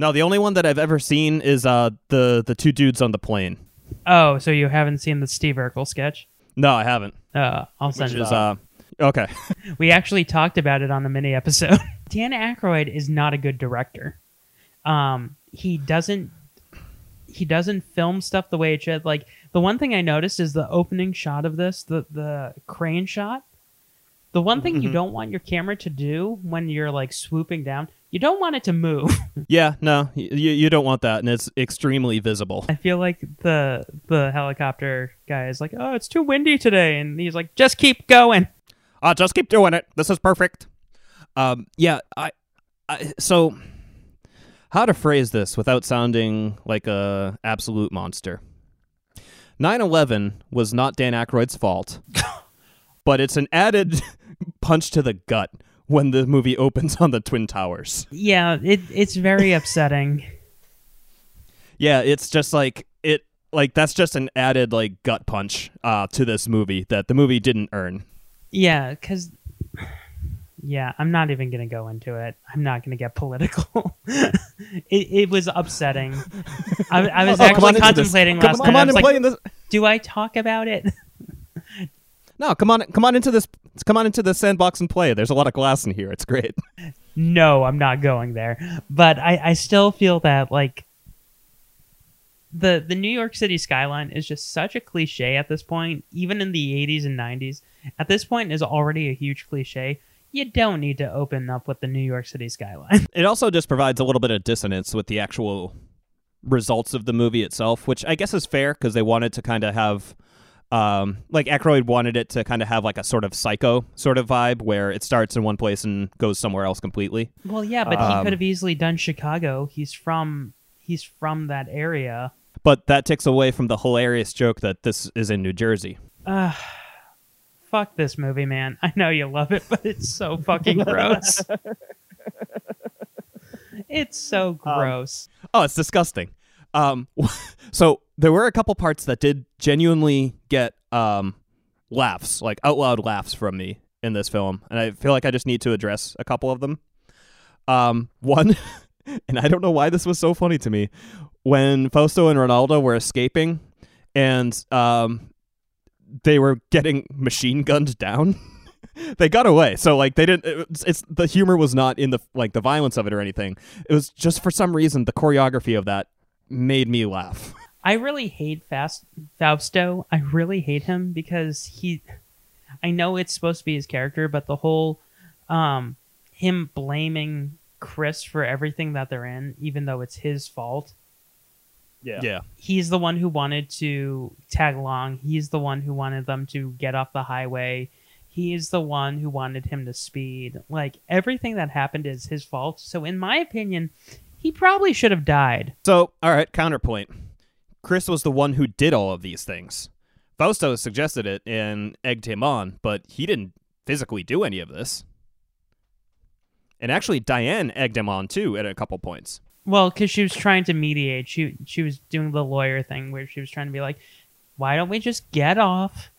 no. The only one that I've ever seen is uh the the two dudes on the plane. Oh, so you haven't seen the Steve Urkel sketch? No, I haven't. Uh, I'll send Which it. is uh okay. We actually talked about it on the mini episode. Dan Aykroyd is not a good director. Um, he doesn't he doesn't film stuff the way it should. Like the one thing I noticed is the opening shot of this, the the crane shot. The one thing you Mhm. don't want your camera to do when you're like swooping down, you don't want it to move. yeah, no, you you don't want that, and it's extremely visible. I feel like the the helicopter guy is like, "Oh, it's too windy today," and he's like, "Just keep going." Uh, just keep doing it. This is perfect. Um, yeah, I, I so how to phrase this without sounding like a absolute monster. 9/11 was not Dan Aykroyd's fault, but it's an added punch to the gut when the movie opens on the twin towers. Yeah, it it's very upsetting. Yeah, it's just like it like that's just an added like gut punch uh to this movie that the movie didn't earn. Yeah, because yeah, I'm not even gonna go into it. I'm not gonna get political. it, it was upsetting. I, I was Oh, actually contemplating Come- last come night. I on and like, play in this- Do I talk about it? No, come on, come on into this, come on into the sandbox and play. There's a lot of glass in here. It's great. no, I'm not going there. But I, I still feel that like the the New York City skyline is just such a cliche at this point, even in the 80s and 90s. At this point is already a huge cliche. You don't need to open up with the New York City skyline. It also just provides a little bit of dissonance with the actual results of the movie itself, which I guess is fair because they wanted to kind of have um, like Aykroyd wanted it to kind of have like a sort of psycho sort of vibe where it starts in one place and goes somewhere else completely. well, yeah, but he Um, could have easily done Chicago. He's from he's from that area. But that takes away from the hilarious joke that this is in New Jersey. Uh, fuck this movie, man. I know you love it, but it's so fucking gross. it's so gross. Oh, it's disgusting. Um, so there were a couple parts that did genuinely get um, laughs, like out loud laughs from me in this film, and I feel like I just need to address a couple of them. Um, one, and I don't know why this was so funny to me, when Fausto and Ronaldo were escaping, and um, they were getting machine gunned down. they got away, so like they didn't. It's, it's the humor was not in the like the violence of it or anything. It was just for some reason the choreography of that made me laugh. I really hate Fast Fausto. I really hate him because he I know it's supposed to be his character, but the whole um him blaming Chris for everything that they're in, even though it's his fault. Yeah. Yeah. He's the one who wanted to tag along. He's the one who wanted them to get off the highway. He is the one who wanted him to speed. Like everything that happened is his fault. So in my opinion, he probably should have died. So, all right, counterpoint. Chris was the one who did all of these things. Fausto suggested it and egged him on, but he didn't physically do any of this. And actually, Diane egged him on too at a couple points. Well, because she was trying to mediate. She she was doing the lawyer thing where she was trying to be like, "Why don't we just get off?"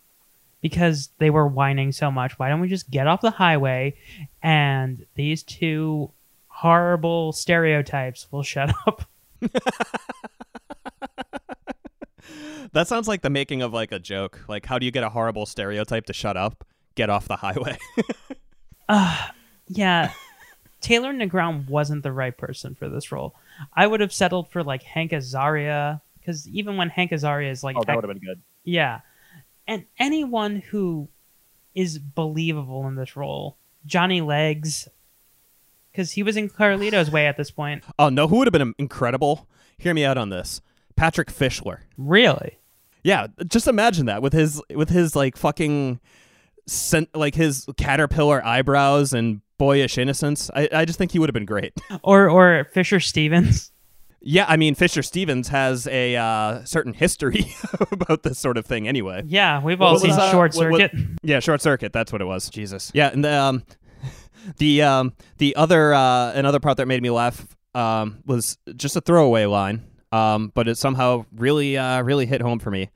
Because they were whining so much. Why don't we just get off the highway, and these two horrible stereotypes will shut up. That sounds like the making of like a joke. Like, how do you get a horrible stereotype to shut up? Get off the highway. Uh, yeah, Taylor Negron wasn't the right person for this role. I would have settled for like Hank Azaria because even when Hank Azaria is like, Oh, that would have been good. yeah, and anyone who is believable in this role, Johnny Legs, because he was in Carlito's Way at this point. oh no, who would have been incredible? Hear me out on this. Patrick Fischler. Really? Yeah, just imagine that with his with his like fucking cent- like his caterpillar eyebrows and boyish innocence. I, I just think he would have been great. Or or Fisher Stevens. yeah, I mean Fisher Stevens has a uh, certain history about this sort of thing anyway. Yeah, we've all What seen was, uh, Short what- what- Circuit. yeah, short circuit. That's what it was. Jesus. Yeah, and the um, the um, the other uh, another part that made me laugh um was just a throwaway line. Um, but it somehow really uh really hit home for me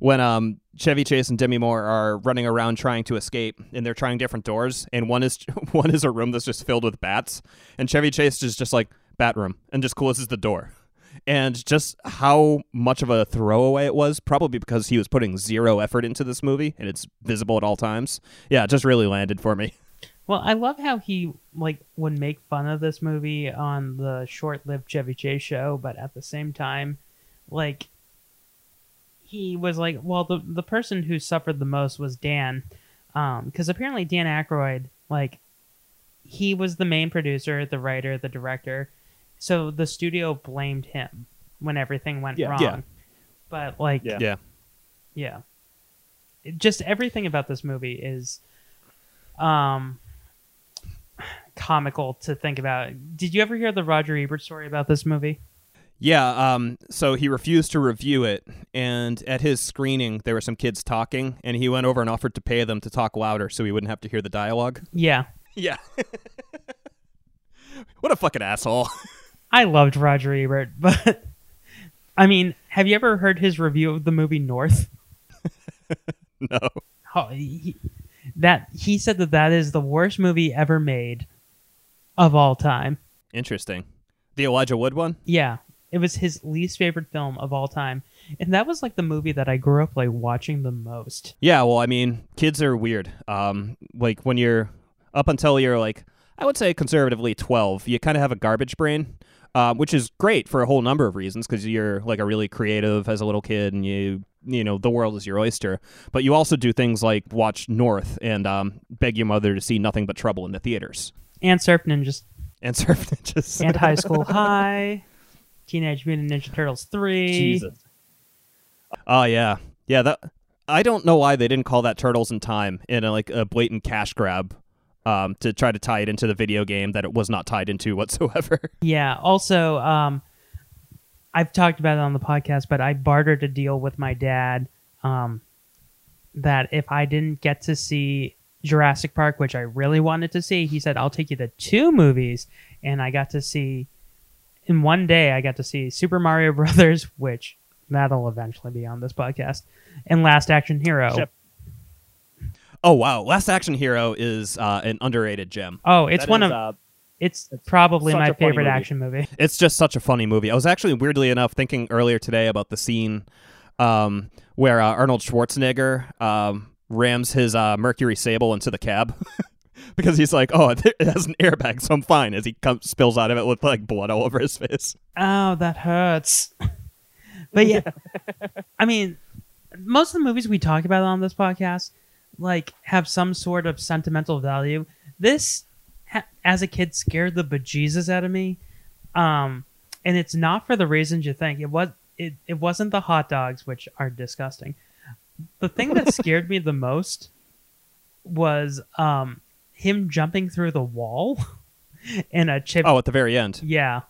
when um Chevy Chase and Demi Moore are running around trying to escape, and they're trying different doors, and one is one is a room that's just filled with bats, and Chevy Chase is just like bat room and just closes the door. And just how much of a throwaway it was, probably because he was putting zero effort into this movie, and it's visible at all times. Yeah, it just really landed for me. Well, I love how he like would make fun of this movie on the short-lived Chevy Chase show, but at the same time, like he was like, well, the the person who suffered the most was Dan, because apparently Dan Aykroyd, like, he was the main producer, the writer, the director, so the studio blamed him when everything went Yeah. wrong. Yeah. But like, Yeah. Yeah. yeah. It- just everything about this movie is um comical to think about. Did you ever hear the Roger Ebert story about this movie? Yeah, um, so he refused to review it, and at his screening, there were some kids talking, and he went over and offered to pay them to talk louder so he wouldn't have to hear the dialogue. Yeah. Yeah. what a fucking asshole. I loved Roger Ebert, but I mean, have you ever heard his review of the movie North? no. Oh, he, that he said that that is the worst movie ever made of all time. Interesting. The Elijah Wood one? Yeah. It was his least favorite film of all time, and that was like the movie that I grew up like watching the most. Yeah, well, I mean, kids are weird. Um, like when you're up until you're like, I would say conservatively 12, you kind of have a garbage brain, um, which is great for a whole number of reasons because you're like a really creative as a little kid and you, you know, the world is your oyster. But you also do things like watch North and um, beg your mother to see nothing but trouble in the theaters. And Surf Ninjas. And Surf Ninjas. and High School High. Teenage Mutant Ninja Turtles 3. Jesus. Oh yeah, yeah. That I don't know why they didn't call that Turtles in Time in a, like a blatant cash grab um, to try to tie it into the video game that it was not tied into whatsoever. Yeah. Also, um, I've talked about it on the podcast, but I bartered a deal with my dad um, that if I didn't get to see Jurassic Park, which I really wanted to see, he said, I'll take you to two movies. And I got to see, in one day, I got to see Super Mario Brothers, which that'll eventually be on this podcast, and Last Action Hero. Shep. Oh wow, Last Action Hero is uh, an underrated gem. Oh, it's That one is, of uh, it's probably my favorite movie. action movie. It's just such a funny movie. I was actually weirdly enough thinking earlier today about the scene um, where uh, Arnold Schwarzenegger um, rams his uh, Mercury Sable into the cab. Because he's like, oh, it has an airbag, so I'm fine. As he comes, spills out of it with like blood all over his face. Oh, that hurts. but yeah, I mean, most of the movies we talk about on this podcast like have some sort of sentimental value. This, ha- as a kid, scared the bejesus out of me, um, and it's not for the reasons you think. It was it, it wasn't the hot dogs, which are disgusting. The thing that scared me the most was um, him jumping through the wall and a chip. Oh, at the very end. Yeah.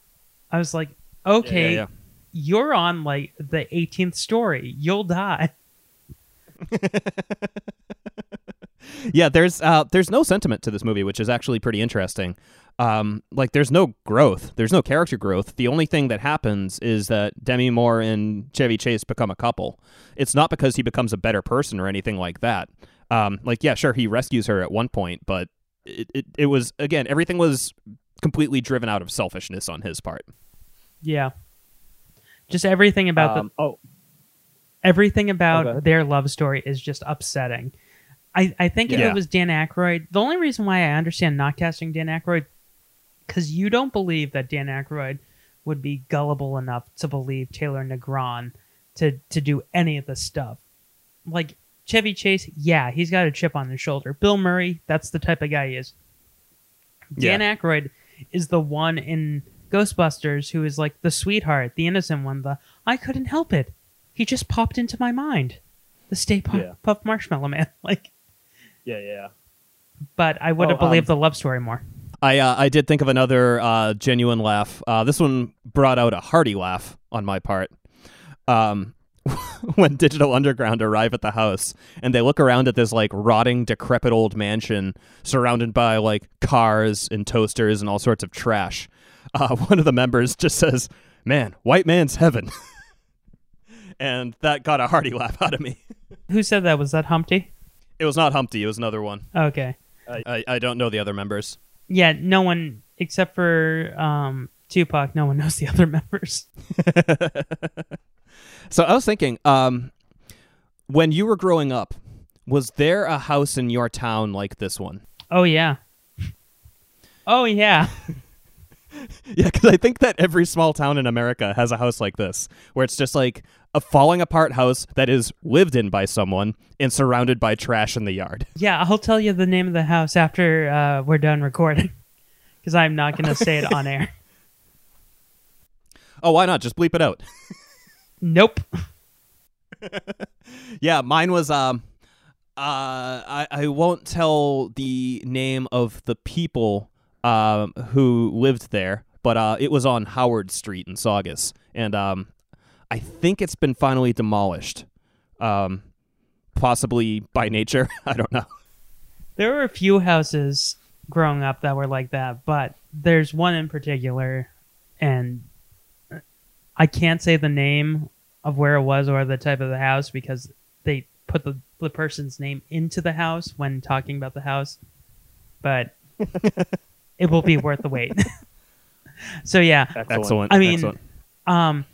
I was like, okay, yeah. you're on like the 18th story. You'll die. yeah, there's uh, there's no sentiment to this movie, which is actually pretty interesting. Um, like, there's no growth. There's no character growth. The only thing that happens is that Demi Moore and Chevy Chase become a couple. It's not because he becomes a better person or anything like that. Um, like, yeah, sure, he rescues her at one point, but it, it, it was again everything was completely driven out of selfishness on his part. Yeah. Just everything about Um, oh, everything about Okay. their love story is just upsetting. I, I think if Yeah. it was Dan Aykroyd, the only reason why I understand not casting Dan Aykroyd, because you don't believe that Dan Aykroyd would be gullible enough to believe Taylor Negron to to do any of this stuff. Like Chevy Chase, yeah, he's got a chip on his shoulder. Bill Murray, that's the type of guy he is. Dan Aykroyd is the one in Ghostbusters who is like the sweetheart, the innocent one. The I couldn't help it. He just popped into my mind. The Stay Puft, Yeah. Puff Marshmallow Man. Like, yeah, yeah. but I would have Oh, um, believed the love story more. I uh, I did think of another uh, genuine laugh. Uh, this one brought out a hearty laugh on my part. Um, when Digital Underground arrive at the house and they look around at this like rotting, decrepit old mansion surrounded by like cars and toasters and all sorts of trash. Uh, one of the members just says, "Man, white man's heaven," and that got a hearty laugh out of me. Who said that? Was that Humpty? It was not Humpty; it was another one. Okay. I, I don't know the other members. Yeah, no one except for um, Tupac. No one knows the other members. So I was thinking, um, when you were growing up, was there a house in your town like this one? Oh yeah. Oh yeah. Yeah, because I think that every small town in America has a house like this, where it's just like a falling apart house that is lived in by someone and surrounded by trash in the yard. Yeah, I'll tell you the name of the house after uh, we're done recording, because I'm not going to say it on air. Oh, why not? Just bleep it out. Nope. yeah, mine was um uh I, I won't tell the name of the people um who lived there, but uh it was on Howard Street in Saugus. And um I think it's been finally demolished. Um possibly by nature. I don't know. There were a few houses growing up that were like that, but there's one in particular, and I can't say the name of where it was or the type of the house because they put the, the person's name into the house when talking about the house, but it will be worth the wait. so yeah, Excellent. Excellent. I mean, Excellent. Um,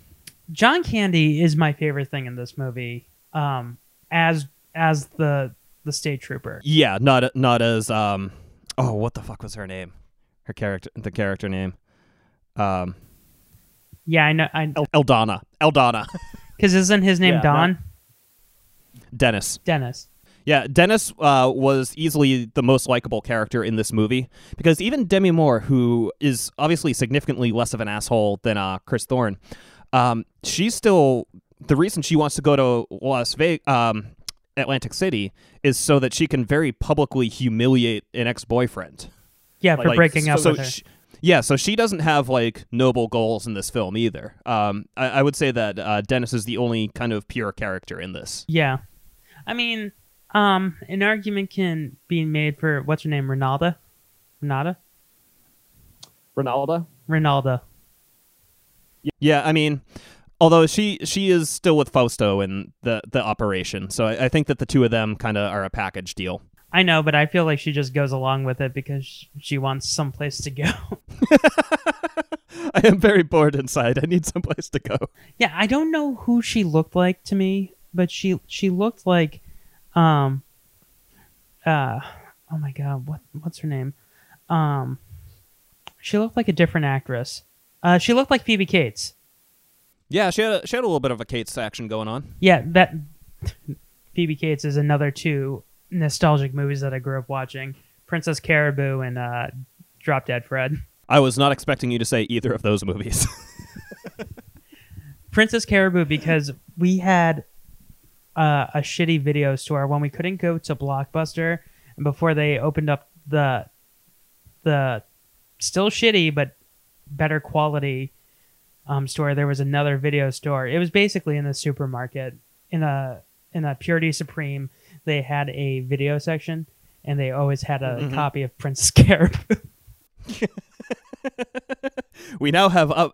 John Candy is my favorite thing in this movie. Um, as as the the state trooper. Yeah, not not as um. Oh, what the fuck was her name? Her character, the character name. Um, Yeah, I know. I Eldona. Eldona. because isn't his name Yeah, Don Dennis. Dennis? Yeah, Dennis uh, was easily the most likable character in this movie because even Demi Moore, who is obviously significantly less of an asshole than uh, Chris Thorne, um, she's still the reason she wants to go to Las Vegas, um, Atlantic City, is so that she can very publicly humiliate an ex-boyfriend. Yeah, for Like, breaking up so with her. she- yeah, so she doesn't have like noble goals in this film either. Um, I, I would say that uh, Dennis is the only kind of pure character in this. Yeah, I mean, um, an argument can be made for what's her name, Ronaldo, Renata, Ronaldo. Ronaldo. Yeah, I mean, although she she is still with Fausto in the the operation, so I, I think that the two of them kind of are a package deal. I know, but I feel like she just goes along with it because she wants someplace to go. I am very bored inside. I need someplace to go. yeah, I don't know who she looked like to me, but she she looked like, um, uh, oh my god, what what's her name? Um, she looked like a different actress. Uh, she looked like Phoebe Cates. Yeah, she had a, she had a little bit of a Cates action going on. Yeah, that Phoebe Cates is another two nostalgic movies that I grew up watching: Princess Caraboo and uh, Drop Dead Fred. I was not expecting you to say either of those movies. Princess Caraboo because we had uh, a shitty video store when we couldn't go to Blockbuster and before they opened up the the still shitty but better quality um, store. There was another video store. It was basically in the supermarket in a in a Purity Supreme. They had a video section and they always had a Mhm. copy of Princess Caraboo. we now have uh,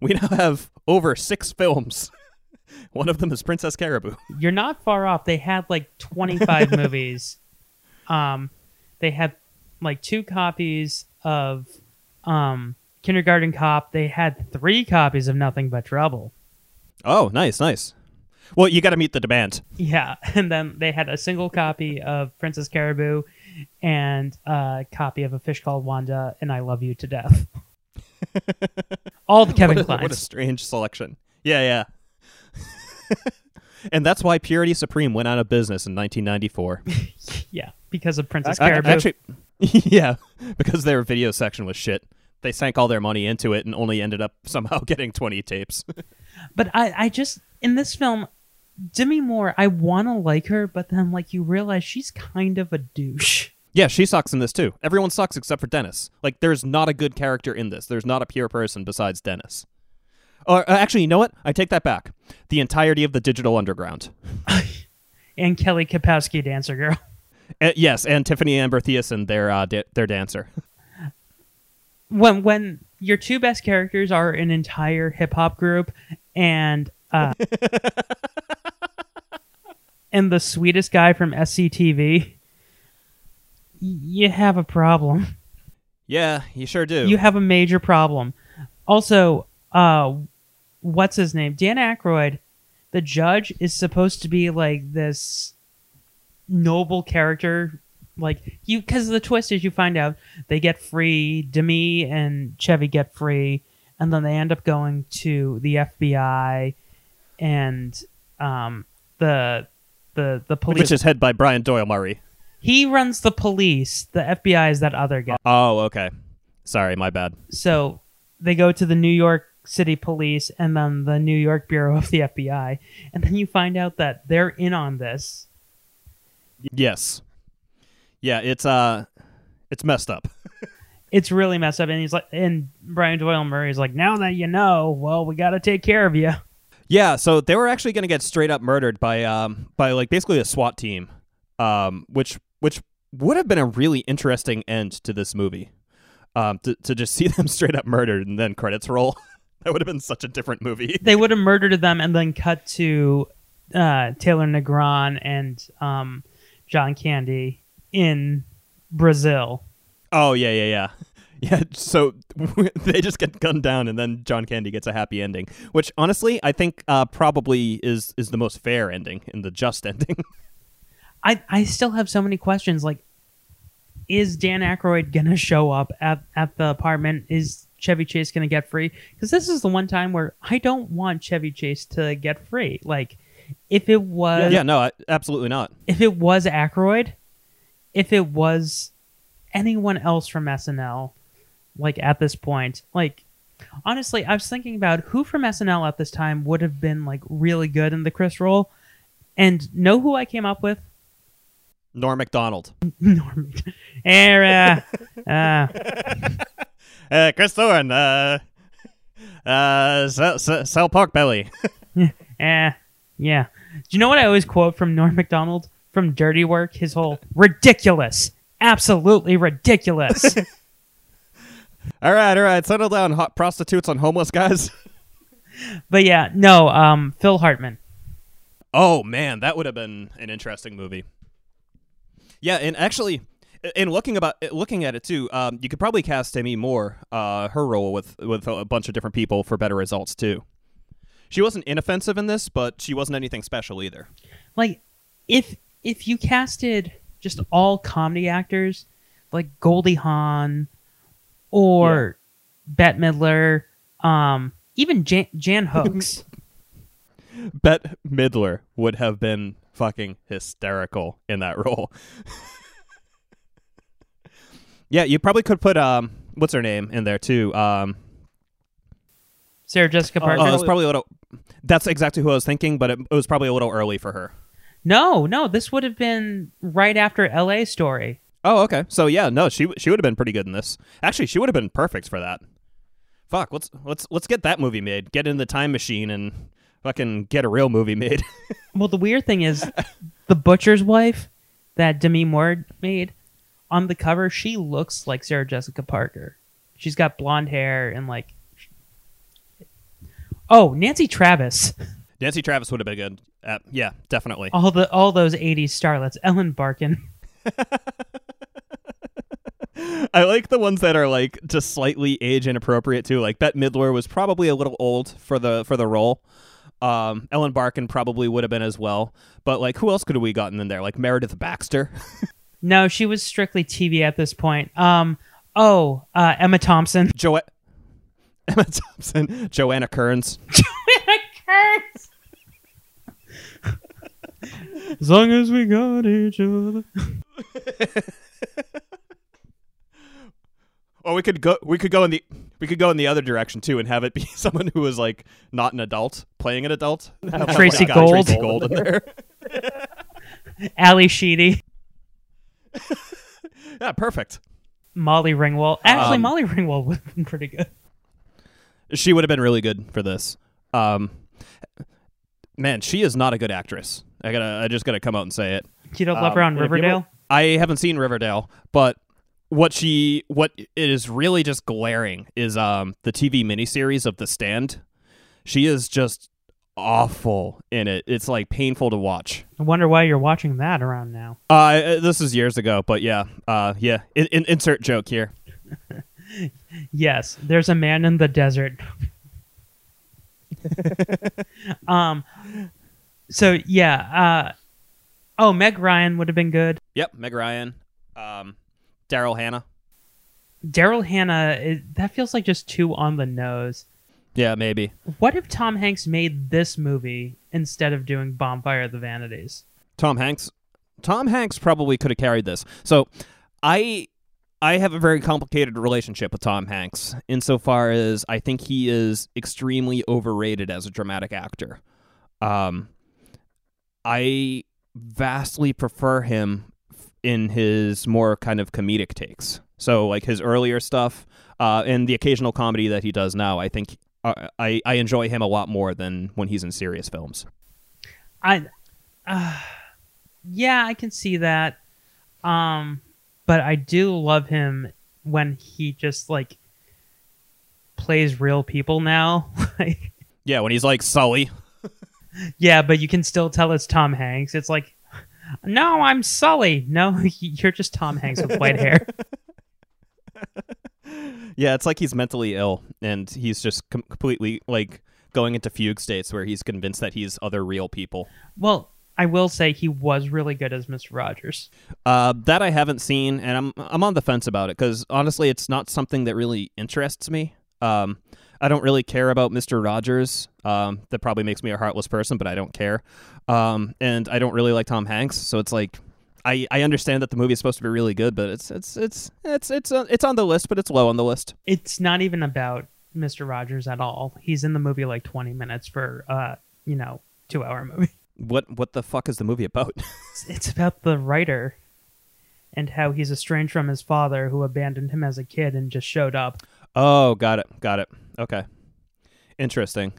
we now have over six films. One of them is Princess Caraboo. You're not far off. They had like 25 movies. Um, they had like two copies of um, Kindergarten Cop. They had three copies of Nothing But Trouble. Oh, nice, nice. Well, you got to meet the demand. Yeah, and then they had a single copy of Princess Caraboo and a copy of A Fish Called Wanda and I Love You to Death. All the Kevin what Klines. What a strange selection. Yeah, yeah. and that's why Purity Supreme went out of business in 1994. yeah, because of Princess Ac- Caraboo. Actually, yeah, because their video section was shit. They sank all their money into it and only ended up somehow getting 20 tapes. But I, I just in this film, Demi Moore, I want to like her, but then like you realize she's kind of a douche. yeah, she sucks in this too. Everyone sucks except for Dennis. Like, there's not a good character in this. There's not a pure person besides Dennis. Or uh, actually, you know what? I take that back. The entirety of the Digital Underground. And Kelly Kapowski, Dancer Girl. Uh, yes, and Tiffani Amber Thiessen, their uh, da- their dancer. When when your two best characters are an entire hip hop group, and uh, and the sweetest guy from SCTV, you have a problem. Yeah, you sure do. You have a major problem. Also, uh, what's his name? Dan Aykroyd. The judge is supposed to be like this noble character. Like you, because the twist is you find out they get free. Demi and Chevy get free, and then they end up going to the FBI, and um, the the the police. Which is head by Brian Doyle Murray. he runs the police. The FBI is that other guy. Oh, okay. Sorry, my bad. So they go to the New York City Police and then the New York Bureau of the FBI, and then you find out that they're in on this. Yes. Yeah, it's uh it's messed up. It's really messed up, and he's like, and Brian Doyle Murray's like, now that you know, well, we got to take care of you. Yeah, so they were actually going to get straight up murdered by um by like basically a SWAT team, um which which would have been a really interesting end to this movie, um to to just see them straight up murdered and then credits roll. that would have been such a different movie. They would have murdered them and then cut to uh, Taylor Negron and um, John Candy in Brazil. Oh yeah yeah yeah Yeah, so they just get gunned down, and then John Candy gets a happy ending, which honestly I think uh, probably is is the most fair ending and the just ending. I I still have so many questions. Like, is Dan Aykroyd gonna show up at at the apartment? Is Chevy Chase gonna get free? Because this is the one time where I don't want Chevy Chase to get free. Like, if it was yeah, no, I- absolutely not. if it was Aykroyd, if it was anyone else from SNL, like at this point, like honestly, I was thinking about who from SNL at this time would have been like really good in the Chris role, and know who I came up with? Norm Macdonald. Norm. Era. Uh, Uh, Chris Thorne. Uh, uh, sell, sell, sell pork belly. eh, yeah. Do you know what I always quote from Norm Macdonald from Dirty Work? His whole ridiculous, absolutely ridiculous. all right, all right, settle down, hot prostitutes on homeless guys. but yeah, no. Um, Phil Hartman. Oh man, that would have been an interesting movie. Yeah, and actually, in looking about looking at it too, um, you could probably cast Demi Moore, uh, her role with with a bunch of different people for better results too. She wasn't inoffensive in this, but she wasn't anything special either. like if if you casted just all comedy actors like Goldie Hawn or Bette Midler, um, even Jan, Jan Hooks. Bette Midler would have been fucking hysterical in that role. yeah, you probably could put um, what's her name in there too. Um, Sarah Jessica Oh, Parker. oh, it's probably a little. That's exactly who I was thinking, but it, it was probably a little early for her. No, no, this would have been right after L.A. Story. Oh, okay. So yeah, no, she she would have been pretty good in this. Actually, she would have been perfect for that. Fuck, let's let's let's get that movie made. Get in the time machine and fucking get a real movie made. Well, the weird thing is, the butcher's wife that Demi Moore made on the cover, she looks like Sarah Jessica Parker. She's got blonde hair and like. Oh, Nancy Travis. Nancy Travis would have been good. Uh, yeah, definitely. All the all those '80s starlets. Ellen Barkin. I like the ones that are like just slightly age inappropriate too. Like Bette Midler was probably a little old for the for the role. Um, Ellen Barkin probably would have been as well. But like, who else could have we gotten in there? Like Meredith Baxter. No, she was strictly TV at this point. Um. Oh, uh, Emma Thompson. Jo- Emma Thompson, Joanna Kerns. As long as we got each other. Or we could go we could go in the we could go in the other direction too and have it be someone who is like not an adult playing an adult. Have, like, Tracey Gold. Tracey Gold in there. Ally Sheedy. yeah, perfect. Molly Ringwald. Actually, Um, Molly Ringwald would have been pretty good. She would have been really good for this. Um man, she is not a good actress. I gotta I just gotta come out and say it. You don't love her on and if you Riverdale? I haven't seen Riverdale, but what she what it is really just glaring is um the TV miniseries of The Stand. She is just awful in it. It's like painful to watch. I wonder why you're watching that around now. Uh, this is years ago, but yeah, uh, yeah. In, in, insert joke here. Yes, there's a man in the desert. um. So yeah. Uh. Oh, Meg Ryan would have been good. Yep, Meg Ryan, um, Daryl Hannah. Daryl Hannah. It, that feels like just too on the nose. Yeah, maybe. What if Tom Hanks made this movie instead of doing Bonfire of the Vanities? Tom Hanks. Tom Hanks probably could have carried this. So, I I have a very complicated relationship with Tom Hanks insofar as I think he is extremely overrated as a dramatic actor. Um, I vastly prefer him in his more kind of comedic takes. So, like his earlier stuff uh, and the occasional comedy that he does now, I think uh, I I enjoy him a lot more than when he's in serious films. I, uh, yeah, I can see that. Um, but I do love him when he just like plays real people now. like, Yeah, when he's like Sully. Yeah, but you can still tell it's Tom Hanks. It's like, no, I'm Sully. No, you're just Tom Hanks with white hair. Yeah, it's like he's mentally ill and he's just com- completely like going into fugue states where he's convinced that he's other real people. Well, I will say he was really good as Mr. Rogers. Uh, that I haven't seen, and I'm I'm on the fence about it because honestly, it's not something that really interests me. Um, I don't really care about Mister Rogers. Um, that probably makes me a heartless person, but I don't care. Um, and I don't really like Tom Hanks, so it's like I, I understand that the movie is supposed to be really good, but it's it's it's it's it's uh, it's on the list, but it's low on the list. It's not even about Mr. Rogers at all. He's in the movie like 20 minutes for uh, you know, 2-hour movie. What what the fuck is the movie about? It's about the writer and how he's estranged from his father who abandoned him as a kid and just showed up. Oh, got it, got it. Okay, interesting.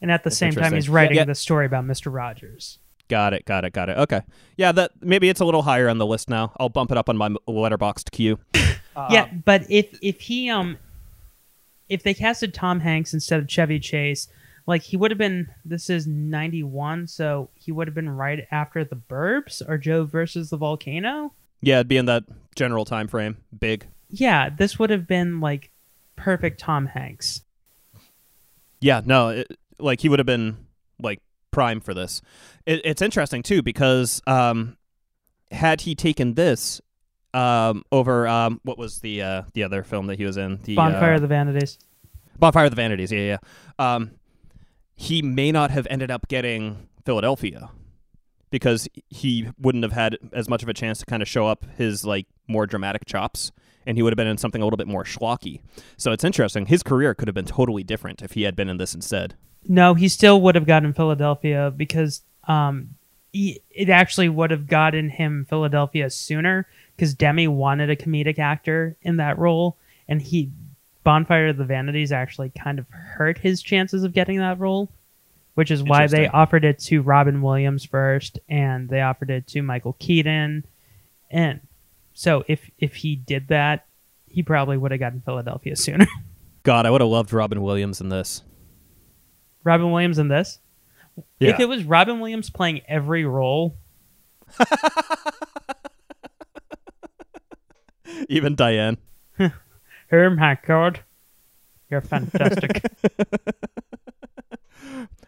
And at the That's same time he's writing Yeah. the story about Mr. Rogers. Got it, got it, got it. Okay, yeah, that maybe it's a little higher on the list now. I'll bump it up on my Letterboxd queue. yeah, but if if he um if they casted Tom Hanks instead of Chevy Chase, like he would have been this is 91, so he would have been right after The Burbs or Joe versus the Volcano. Yeah, it'd be in that general time frame. Big. Yeah, this would have been like perfect Tom Hanks. Yeah, no, it, like he would have been like prime for this. It, it's interesting too because um, had he taken this um, over um, what was the uh, the other film that he was in? The Bonfire uh, of the Vanities. Bonfire of the Vanities. Yeah, yeah. Um, he may not have ended up getting Philadelphia because he wouldn't have had as much of a chance to kind of show up his like more dramatic chops, and he would have been in something a little bit more schlocky. So it's interesting. His career could have been totally different if he had been in this instead. No, he still would have gotten Philadelphia because um, he, it actually would have gotten him Philadelphia sooner because Demme wanted a comedic actor in that role, and he Bonfire of the Vanities actually kind of hurt his chances of getting that role, which is why they offered it to Robin Williams first, and they offered it to Michael Keaton, and so if if he did that, he probably would have gotten Philadelphia sooner. God, I would have loved Robin Williams in this. Robin Williams in this. Yeah. If it was Robin Williams playing every role, Even Diane. Herm Hackard, you're fantastic.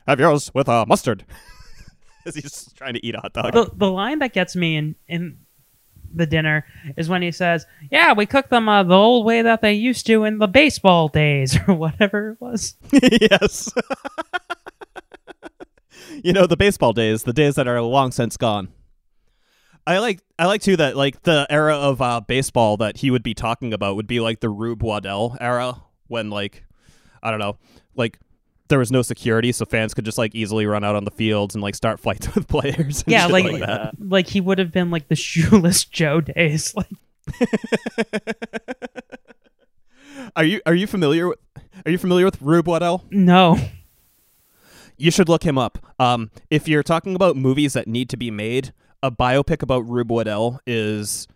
Have yours with uh, mustard. As he's trying to eat a hot dog. the the line that gets me in in the dinner is when he says, "Yeah, we cook them uh, the old way that they used to in the baseball days or whatever it was." yes. you know the baseball days, the days that are long since gone. I like I like too that like the era of uh, baseball that he would be talking about would be like the Rube Waddell era when like I don't know like there was no security so fans could just like easily run out on the fields and like start fights with players. and yeah, shit like like that. like he would have been like the shoeless Joe days. Like Are you are you familiar with Are you familiar with Rube Waddell? no, You should look him up. Um, if you're talking about movies that need to be made, a biopic about Rube Waddell is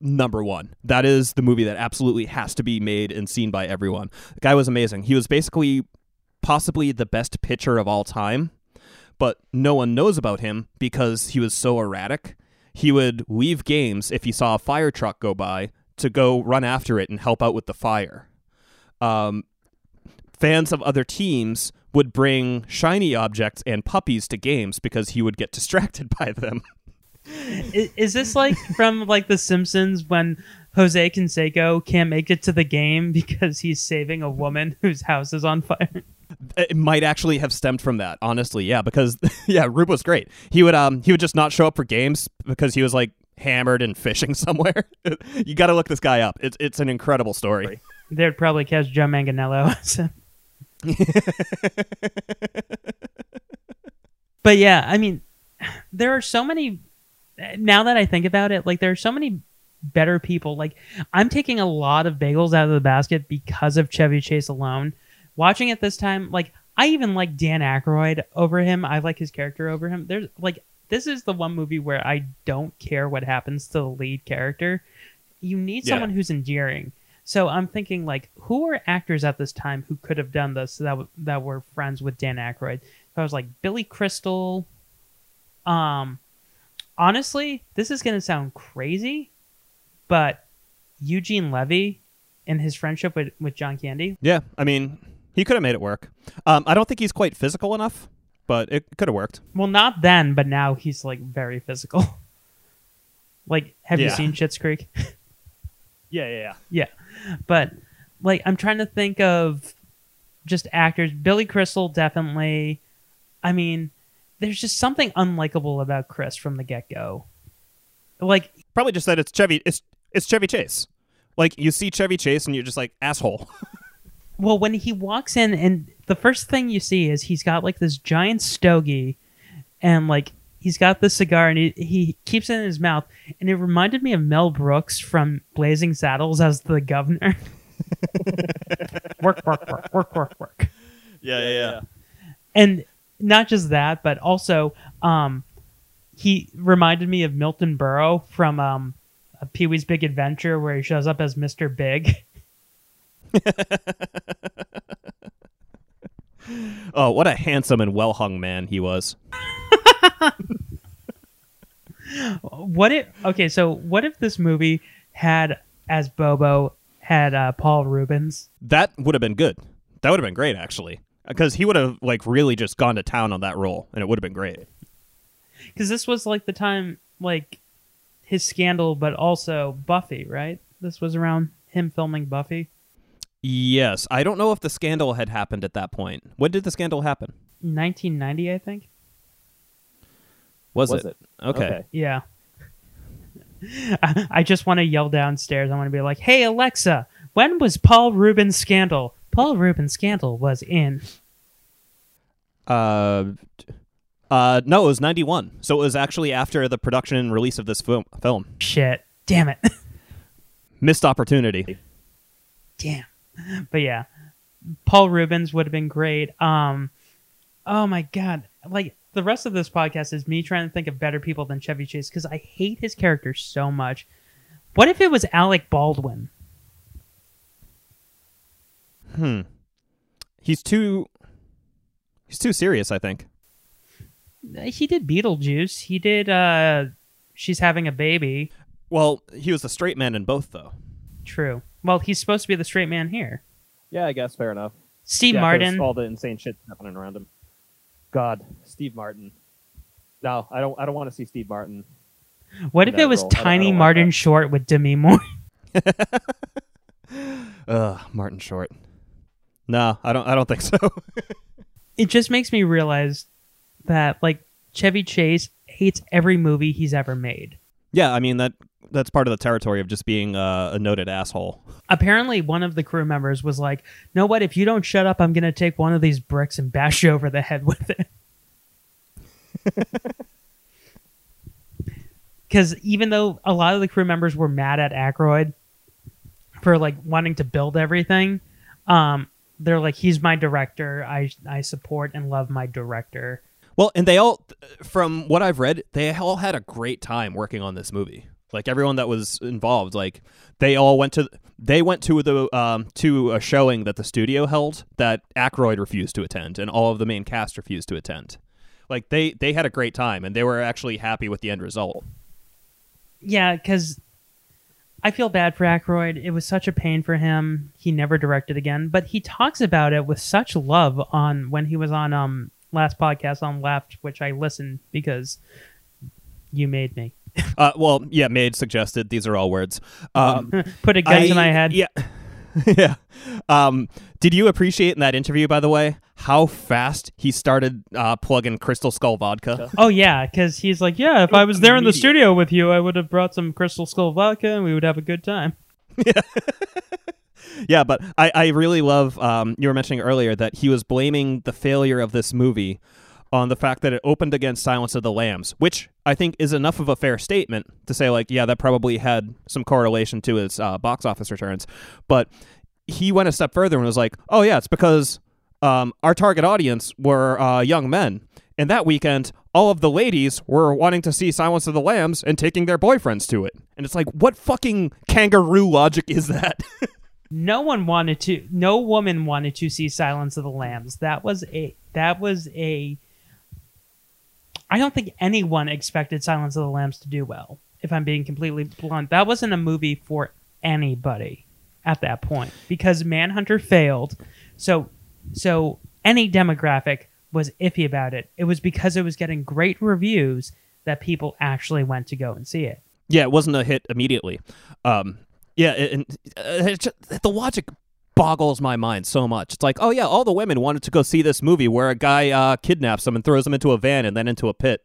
number one. That is the movie that absolutely has to be made and seen by everyone. The guy was amazing. He was basically possibly the best pitcher of all time, but no one knows about him because he was so erratic. He would leave games if he saw a fire truck go by to go run after it and help out with the fire. Um, fans of other teams would bring shiny objects and puppies to games because he would get distracted by them. is, is this like from like The Simpsons when Jose Canseco can't make it to the game because he's saving a woman whose house is on fire? It might actually have stemmed from that, honestly. Yeah, because yeah, Rube was great. He would um he would just not show up for games because he was like hammered and fishing somewhere. you got to look this guy up. It's it's an incredible story. They'd probably catch Joe Manganiello. him. but yeah, I mean, there are so many. Now that I think about it, like there are so many better people. Like I'm taking a lot of bagels out of the basket because of Chevy Chase alone. Watching it this time, like I even like Dan Aykroyd over him. I like his character over him. There's like this is the one movie where I don't care what happens to the lead character. You need Yeah. someone who's endearing. So I'm thinking like, who are actors at this time who could have done this that w- that were friends with Dan Aykroyd? So I was like Billy Crystal. Um, honestly, this is gonna sound crazy, but Eugene Levy in his friendship with with John Candy. Yeah, I mean, he could have made it work. Um, I don't think he's quite physical enough, but it could have worked. Well, not then, but now he's like very physical. like, have you Yeah. seen Schitt's Creek? Yeah, yeah, yeah. yeah, but like I'm trying to think of just actors. Billy Crystal definitely. I mean, there's just something unlikable about Chris from the get go. Like Probably just that it's Chevy. It's it's Chevy Chase. Like you see Chevy Chase and you're just like asshole. Well, when he walks in, and the first thing you see is he's got like this giant stogie, and like he's got the cigar, and he, he keeps it in his mouth, and it reminded me of Mel Brooks from Blazing Saddles as the governor. work, work, work, work, work, work. Yeah, yeah, yeah. And not just that, but also um, he reminded me of Milton Berle from um, Pee Wee's Big Adventure, where he shows up as Mister Big. Oh, what a handsome and well hung man he was. What if okay, so what if this movie had as Bobo had uh, Paul Reubens? That would have been good. That would have been great, actually, because he would have like really just gone to town on that role, and it would have been great. Because this was like the time like his scandal, but also Buffy, right? This was around him filming Buffy. Yes, I don't know if the scandal had happened at that point. When did the scandal happen? 1990, I think. Was, Was it? it? Okay. Okay. Yeah. I I just want to yell downstairs. I want to be like, "Hey Alexa, when was Paul Reubens' scandal?" Paul Reubens' scandal was in. Uh, uh, no, it was ninety one. So it was actually after the production and release of this film. Film Shit. Damn it. missed opportunity. Damn. But yeah, Paul Reubens would have been great. Um, oh my god, like the rest of this podcast is me trying to think of better people than Chevy Chase because I hate his character so much. What if it was Alec Baldwin? Hmm. He's too. He's too serious. I think. He did Beetlejuice. He did. uh She's having a baby. Well, he was a straight man in both, though. True. Well, he's supposed to be the straight man here. Yeah, I guess fair enough. Steve Yeah, 'cause Martin. all the insane shit happening around him. God, Steve Martin. No, I don't. I don't want to see Steve Martin. What in if it was role. I don't- I Tiny don't want Martin that. Short with Demi Moore? Ugh, Martin Short. No, I don't. I don't think so. it just makes me realize that like Chevy Chase hates every movie he's ever made. yeah, I mean that. That's part of the territory of just being uh, a noted asshole. Apparently, one of the crew members was like, "Know what? If you don't shut up, I'm gonna take one of these bricks and bash you over the head with it." Because even though a lot of the crew members were mad at Aykroyd for like wanting to build everything, um, they're like, "He's my director. I I support and love my director." Well, and they all, from what I've read, they all had a great time working on this movie. Like everyone that was involved, like they all went to they went to the um, to a showing that the studio held that Aykroyd refused to attend, and all of the main cast refused to attend. Like they they had a great time, and they were actually happy with the end result. Yeah, because I feel bad for Aykroyd. It was such a pain for him. He never directed again, but he talks about it with such love on when he was on um last podcast on Left, which I listened because you made me Uh, well, yeah, Maid suggested these are all words. Um, put a gun to my head. Yeah. yeah. Um, did you appreciate in that interview, by the way, how fast he started uh, plugging Crystal Skull vodka? Oh yeah, because he's like, yeah, if I was there in the studio with you, I would have brought some Crystal Skull vodka and we would have a good time. yeah, but I, I really love, um, you were mentioning earlier that he was blaming the failure of this movie on the fact that it opened against Silence of the Lambs, which I think is enough of a fair statement to say, like, yeah, that probably had some correlation to its uh, box office returns. But he went a step further and was like, oh, yeah, it's because um, our target audience were uh, young men. And that weekend, all of the ladies were wanting to see Silence of the Lambs and taking their boyfriends to it. And it's like, what fucking kangaroo logic is that? No one wanted to. No woman wanted to see Silence of the Lambs. That was a. That was a. I don't think anyone expected Silence of the Lambs to do well. If I'm being completely blunt, that wasn't a movie for anybody at that point because Manhunter failed. So so any demographic was iffy about it. It was because it was getting great reviews that people actually went to go and see it. Yeah, it wasn't a hit immediately. Um, yeah, and uh, just- the logic boggles my mind so much. It's like, oh yeah, all the women wanted to go see this movie where a guy uh, kidnaps them and throws them into a van and then into a pit.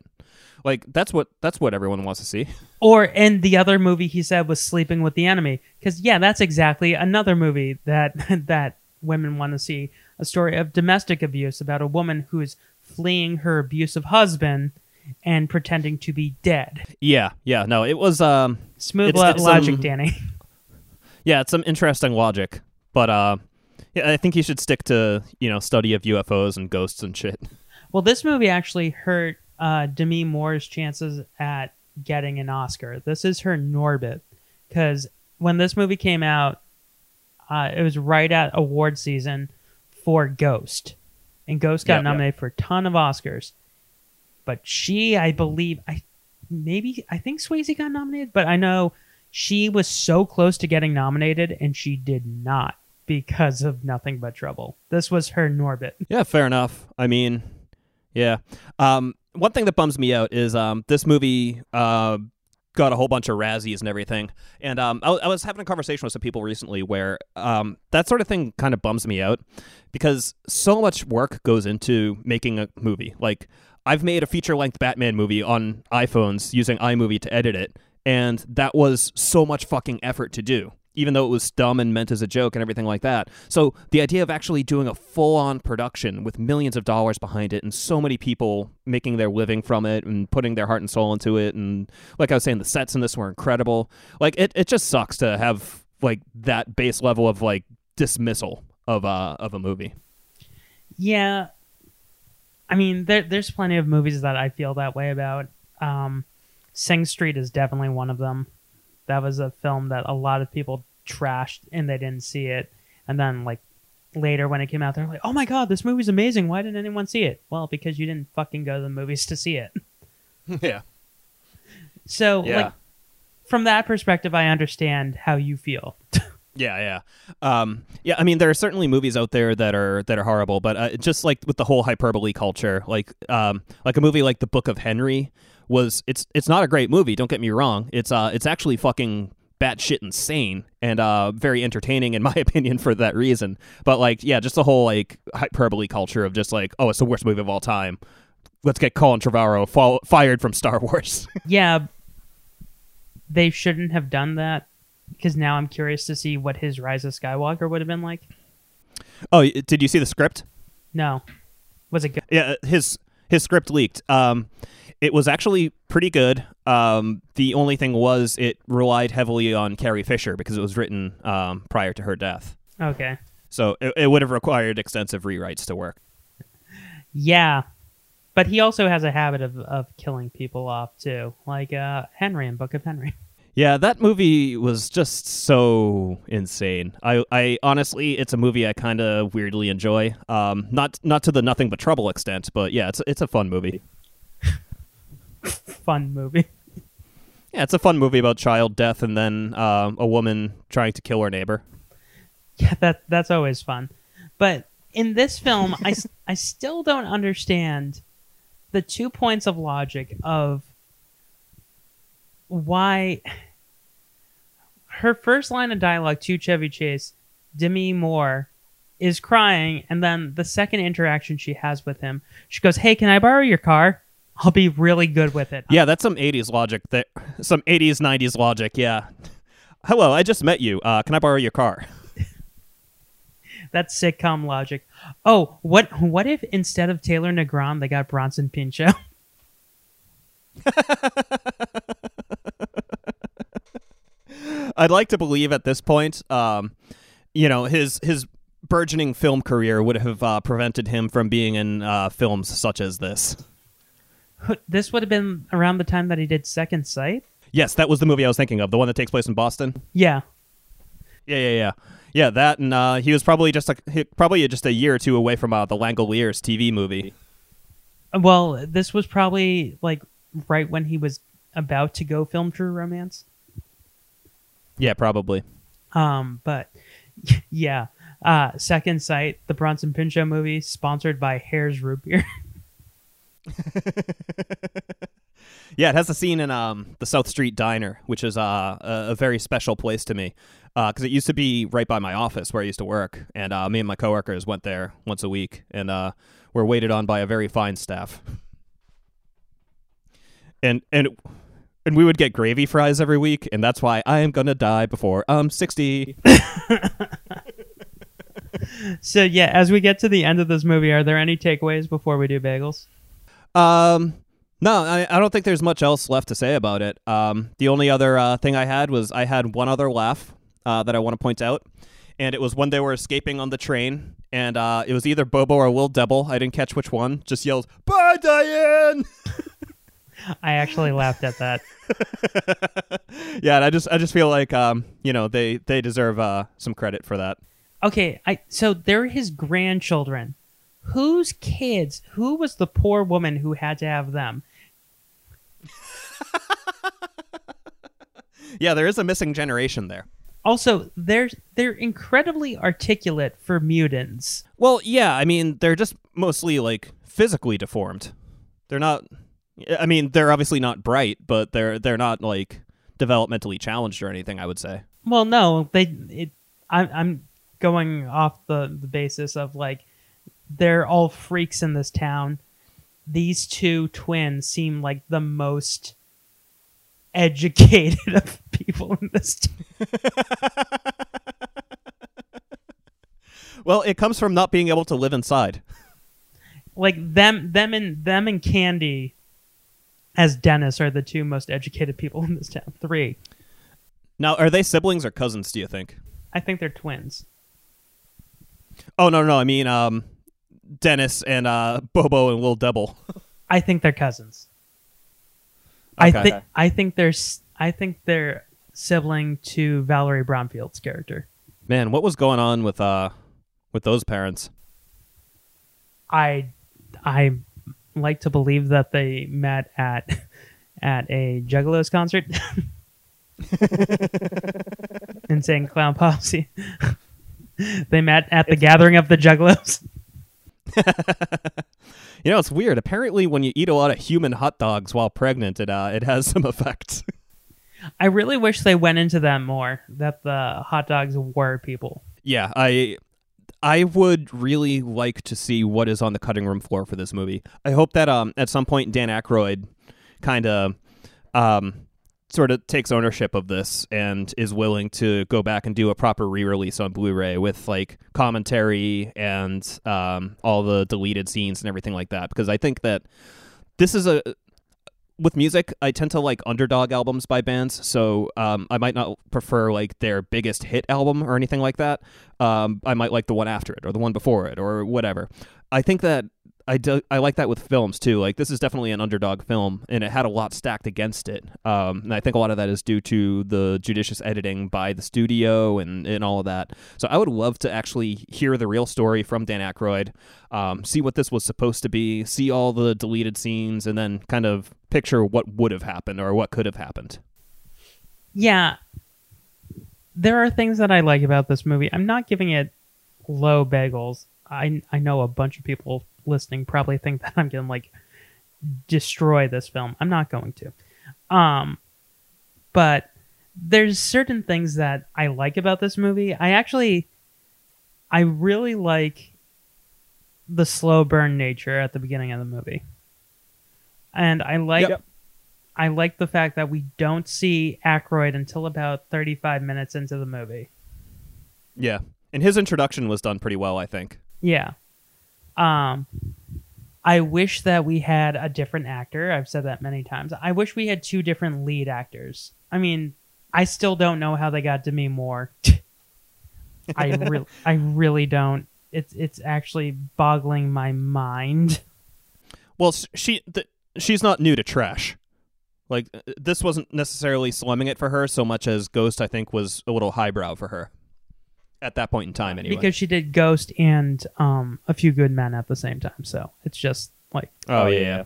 Like that's what that's what everyone wants to see. Or in the other movie he said was Sleeping with the Enemy cuz yeah, that's exactly another movie that that women want to see, a story of domestic abuse about a woman who is fleeing her abusive husband and pretending to be dead. Yeah, yeah, no, it was um Smooth it's- lo- it's logic, some- Danny. Yeah, it's some interesting logic, but uh, yeah, I think you should stick to you know study of UFOs and ghosts and shit. Well, this movie actually hurt uh, Demi Moore's chances at getting an Oscar. This is her Norbit because when this movie came out, uh, it was right at award season for Ghost, and Ghost got Yep, yep. nominated for a ton of Oscars. But she, I believe, I maybe I think Swayze got nominated, but I know she was so close to getting nominated and she did not because of Nothing But Trouble. This was her Norbit. Yeah, fair enough. I mean, yeah. Um, one thing that bums me out is um, this movie uh, got a whole bunch of Razzies and everything. And um, I, was having a conversation with some people recently where um, that sort of thing kind of bums me out because so much work goes into making a movie. Like, I've made a feature length Batman movie on iPhones using iMovie to edit it, and that was so much fucking effort to do even though it was dumb and meant as a joke and everything like that. So the idea of actually doing a full-on production with millions of dollars behind it and so many people making their living from it and putting their heart and soul into it and like I was saying the sets in this were incredible. Like it it just sucks to have like that base level of like dismissal of uh of a movie. Yeah, I mean, there, there's plenty of movies that I feel that way about. Um, Sing Street is definitely one of them. That was a film that a lot of people trashed and they didn't see it. And then, like, later when it came out, they're like, oh my god, this movie's amazing. Why didn't anyone see it? Well, because you didn't fucking go to the movies to see it. yeah. So, Yeah. like, from that perspective, I understand how you feel. Yeah, yeah, um, yeah. I mean, there are certainly movies out there that are that are horrible, but uh, just like with the whole hyperbole culture, like um, like a movie like The Book of Henry was it's it's not a great movie. Don't get me wrong. It's uh it's actually fucking batshit insane and uh very entertaining in my opinion for that reason. But like, yeah, just the whole like hyperbole culture of just like, oh, it's the worst movie of all time. Let's get Colin Trevorrow fall- fired from Star Wars. yeah, they shouldn't have done that because now I'm curious to see what his Rise of Skywalker would have been like. oh, did you see the script? No, was it good? Yeah, his his script leaked. Um, it was actually pretty good. Um, the only thing was it relied heavily on Carrie Fisher because it was written um, prior to her death. Okay. So it, it would have required extensive rewrites to work. Yeah, but he also has a habit of of killing people off too, like uh, Henry in Book of Henry. Yeah, that movie was just so insane. I, I honestly, it's a movie I kind of weirdly enjoy. Um, not not to the nothing but trouble extent, but yeah, it's it's a fun movie. Fun movie. Yeah, it's a fun movie about child death and then um, a woman trying to kill her neighbor. Yeah, that that's always fun. But in this film, I I still don't understand the two points of logic of why her first line of dialogue to Chevy Chase, Demi Moore, is crying, and then the second interaction she has with him, she goes, "Hey, can I borrow your car? I'll be really good with it." Yeah, that's some 80s logic. That some 80s 90s logic. Yeah. Hello, I just met you. Uh, can I borrow your car? That's sitcom logic. Oh, what what if instead of Taylor Negron they got Bronson Pinchot? I'd like to believe at this point, um, you know, his his burgeoning film career would have uh, prevented him from being in uh, films such as this. This would have been around the time that he did Second Sight. Yes, that was the movie I was thinking of, the one that takes place in Boston. Yeah. Yeah, yeah, yeah, yeah. That and uh, he was probably just a probably just a year or two away from uh, the Langoliers TV movie. Well, this was probably like right when he was about to go film True Romance. Yeah, probably. Um, but Yeah. Uh, Second Sight, the Bronson Pinchot movie, sponsored by Hare's Root Beer. Yeah, it has a scene in um the South Street Diner, which is uh, a, a very special place to me because it used to be right by my office where I used to work, and uh, me and my coworkers went there once a week, and uh, were waited on by a very fine staff. And and and we would get gravy fries every week, and that's why I am gonna die before I'm sixty. so yeah, as we get to the end of this movie, are there any takeaways before we do bagels? Um, no, I, I don't think there's much else left to say about it. Um, the only other uh, thing I had was I had one other laugh uh, that I want to point out, and it was when they were escaping on the train, and uh, it was either Bobo or Will Debble. I didn't catch which one. Just yells, "Bye, Diane!" I actually laughed at that. yeah, and I just I just feel like um, you know they they deserve uh, some credit for that. Okay, I so they're his grandchildren. Whose kids? Who was the poor woman who had to have them? Yeah, there is a missing generation there. Also, they're they're incredibly articulate for mutants. Well, yeah, I mean they're just mostly like physically deformed. They're not. I mean, they're obviously not bright, but they're they're not like developmentally challenged or anything. I would say. Well, no, they. It, I, I'm going off the the basis of like they're all freaks in this town. These two twins seem like the most educated of people in this. town. Well, it comes from not being able to live inside. like them, them and them and Candy, as Dennis are the two most educated people in this town. Three, Now, are they siblings or cousins? Do you think? I think they're twins. Oh no, no, I mean, um, Dennis and uh, Bobo and Will Debble. I think they're cousins. I think I think they're I think they're sibling to Valri Bromfield's character. Man, what was going on with uh with those parents? I I like to believe that they met at at a Juggalos concert. Insane Clown Posse. they met at the gathering of the Juggalos. You know, it's weird. Apparently, when you eat a lot of human hot dogs while pregnant, it uh, it has some effects. I really wish they went into that more. That the hot dogs were people. yeah, I I would really like to see what is on the cutting room floor for this movie. I hope that um at some point Dan Aykroyd kind of um sort of takes ownership of this and is willing to go back and do a proper re-release on Blu-ray with like commentary and um all the deleted scenes and everything like that because I think that this is a with music, I tend to like underdog albums by bands, so um, I might not prefer like their biggest hit album or anything like that. Um, I might like the one after it or the one before it or whatever. I think that I do, I like that with films too. Like this is definitely an underdog film, and it had a lot stacked against it. Um, and I think a lot of that is due to the judicious editing by the studio and and all of that. So I would love to actually hear the real story from Dan Aykroyd, um, see what this was supposed to be, see all the deleted scenes, and then kind of picture what would have happened or what could have happened. Yeah. There are things that I like about this movie. I'm not giving it low bagels. I I know a bunch of people listening probably think that I'm gonna like destroy this film. I'm not going to. Um but there's certain things that I like about this movie. I actually I really like the slow burn nature at the beginning of the movie. And I like Yep. I like the fact that we don't see Aykroyd until about 35 minutes into the movie. Yeah, and his introduction was done pretty well, I think. Yeah. Um I wish that we had a different actor. I've said that many times. I wish we had two different lead actors. I mean, I still don't know how they got Demi Moore. I really I really don't. It's it's actually boggling my mind. Well, she th- she's not new to trash. Like uh, this wasn't necessarily slumming it for her so much as Ghost. I think was a little highbrow for her at that point in time. Anyway, Because she did Ghost and um a few good men at the same time. So, it's just like oh, yeah, yeah.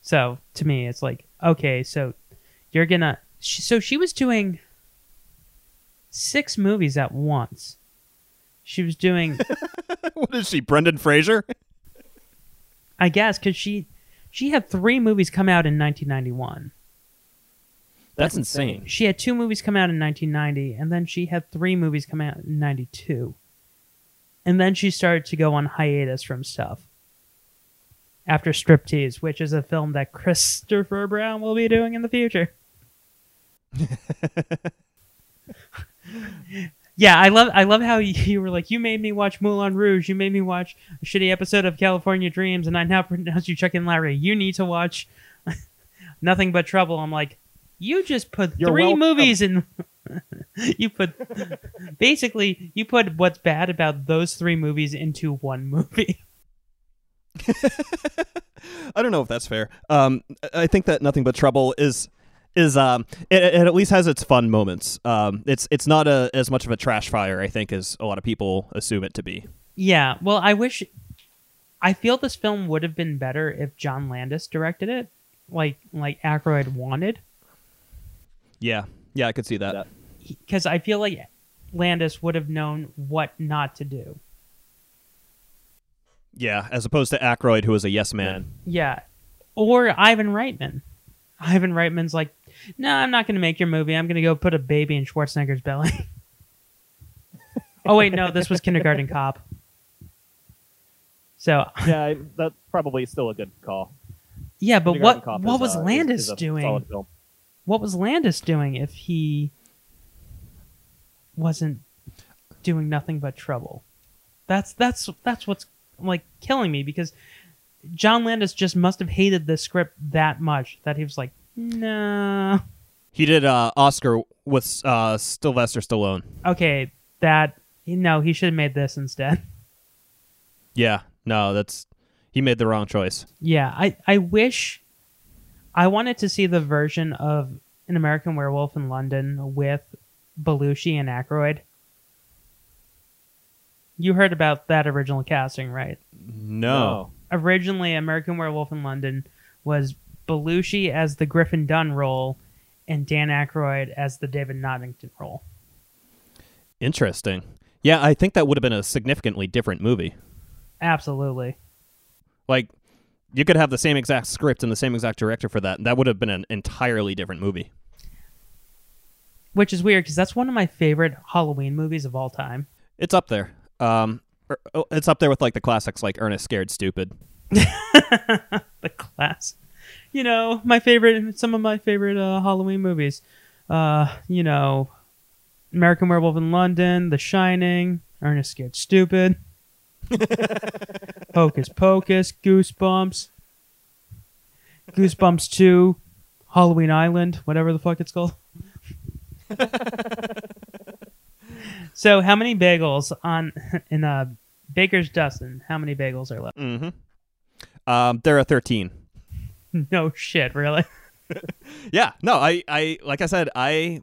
So to me, it's like, okay, so you're gonna. So she was doing six movies at once. She was doing, what is she, Brendan Fraser? I guess, because she she had three movies come out in 1991. That's insane. She had two movies come out in 1990, and then she had three movies come out in 92. And then she started to go on hiatus from stuff. After Striptease, which is a film that Christopher Brown will be doing in the future. yeah, I love I love how you, you were like, you made me watch Moulin Rouge, you made me watch a shitty episode of California Dreams, and I now pronounce you Chuck and Larry. You need to watch Nothing But Trouble. I'm like, you just put You're three welcome. movies in. you put basically you put what's bad about those three movies into one movie. I don't know if that's fair. Um, I think that Nothing But Trouble is is um it, it at least has its fun moments. Um, it's it's not a as much of a trash fire I think as a lot of people assume it to be. Yeah, well, I wish. I feel this film would have been better if John Landis directed it, like like Aykroyd wanted, Yeah, yeah, I could see that. because I feel like Landis would have known what not to do. Yeah, as opposed to Aykroyd, who was a yes man. Yeah, or Ivan Reitman. Ivan Reitman's like, no, I'm not going to make your movie. I'm going to go put a baby in Schwarzenegger's belly. oh wait, no, this was Kindergarten Cop. So yeah, that's probably still a good call. yeah, but Kindergarten what Cop what is, was uh, Landis is a doing? What was Landis doing if he wasn't doing nothing but trouble? That's that's that's what's like killing me because John Landis just must have hated the script that much that he was like, nah. He did uh, Oscar with uh, Sylvester Stallone. Okay, that no, he should have made this instead. Yeah, no, that's he made the wrong choice. Yeah, I I wish I wanted to see the version of an American Werewolf in London with Belushi and Aykroyd. You heard about that original casting, right? No. Originally, American Werewolf in London was Belushi as the Griffin Dunne role and Dan Aykroyd as the David Noddington role. Interesting. Yeah, I think that would have been a significantly different movie. Absolutely. Like, you could have the same exact script and the same exact director for that, and that would have been an entirely different movie. Which is weird because that's one of my favorite Halloween movies of all time. It's up there. Um, er- oh, it's up there with like the classics like Ernest Scared Stupid. the class. You know, my favorite, some of my favorite uh, Halloween movies. Uh, you know, American Werewolf in London, The Shining, Ernest Scared Stupid, Hocus Pocus, Goosebumps, Goosebumps 2, Halloween Island, whatever the fuck it's called. so, how many bagels on in uh, Baker's Dozen? How many bagels are left? Mm-hmm. Um, there are thirteen. No shit, really. Yeah, no, I, I, like I said, I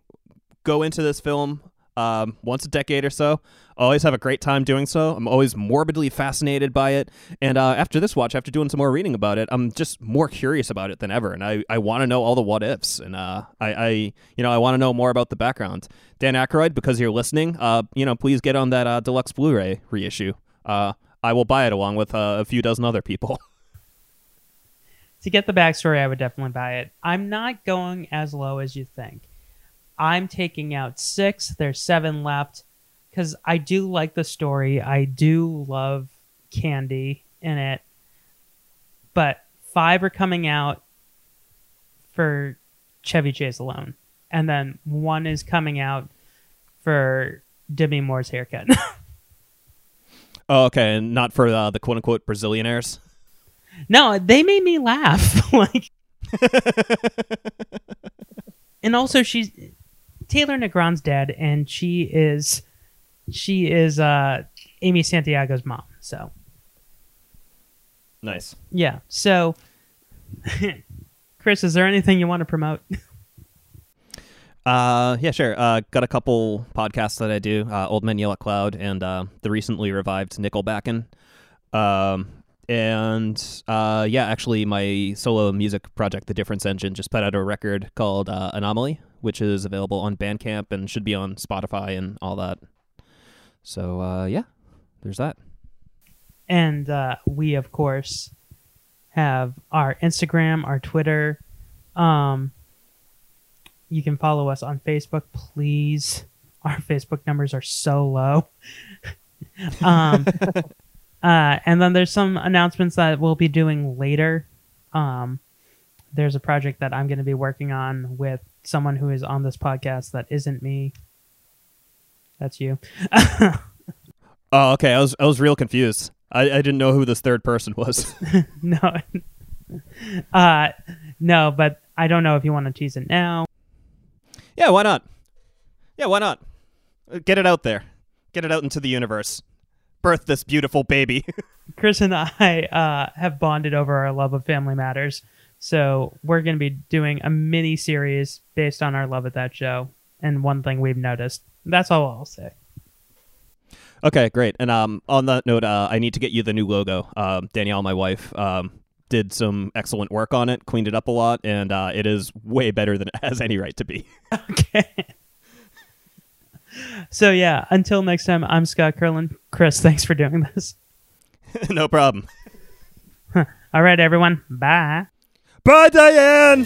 go into this film um, once a decade or so. Always have a great time doing so. I'm always morbidly fascinated by it. And uh, after this watch, after doing some more reading about it, I'm just more curious about it than ever. And I, I want to know all the what ifs. And uh, I, I, you know, I want to know more about the background. Dan Aykroyd, because you're listening, uh, you know, please get on that uh, deluxe Blu-ray reissue. Uh, I will buy it along with uh, a few dozen other people. to get the backstory, I would definitely buy it. I'm not going as low as you think. I'm taking out six. There's seven left because I do like the story. I do love Candy in it, but five are coming out for Chevy Chase alone, and then one is coming out for Demi Moore's haircut. oh, okay, and not for uh, the quote-unquote Brazillionaires. No, they made me laugh. like, and also she's Taylor Negron's dead, and she is she is uh Amy Santiago's mom. So Nice. yeah. So, Chris, is there anything you want to promote? Uh, yeah, sure. Uh, got a couple podcasts that I do. Uh, Old Men Yell at Cloud and uh, the recently revived Nickelbackin'. Um, and uh, yeah, actually, my solo music project, The Difference Engine, just put out a record called uh, Anomaly, which is available on Bandcamp and should be on Spotify and all that. So uh, yeah, there's that. And uh, we, of course, have our Instagram, our Twitter. Um, you can follow us on Facebook, please. Our Facebook numbers are so low. um, uh, and then there's some announcements that we'll be doing later. Um, there's a project that I'm going to be working on with someone who is on this podcast that isn't me. That's you. Oh, okay. I was I was real confused. I, I didn't know who this third person was. no, uh, no, but I don't know if you want to tease it now. yeah, why not? Yeah, why not? Get it out there. Get it out into the universe. Birth this beautiful baby. Chris and I uh, have bonded over our love of Family Matters, so we're going to be doing a mini series based on our love of that show. And one thing we've noticed. That's all I'll say. Okay, great. And um, on that note, uh, I need to get you the new logo. Um, Danielle, my wife, um, did some excellent work on it, cleaned it up a lot, and uh, it is way better than it has any right to be. Okay. so yeah, until next time, I'm Scott Curlin. Chris, thanks for doing this. no problem. All right, everyone. Bye. Bye, Diane.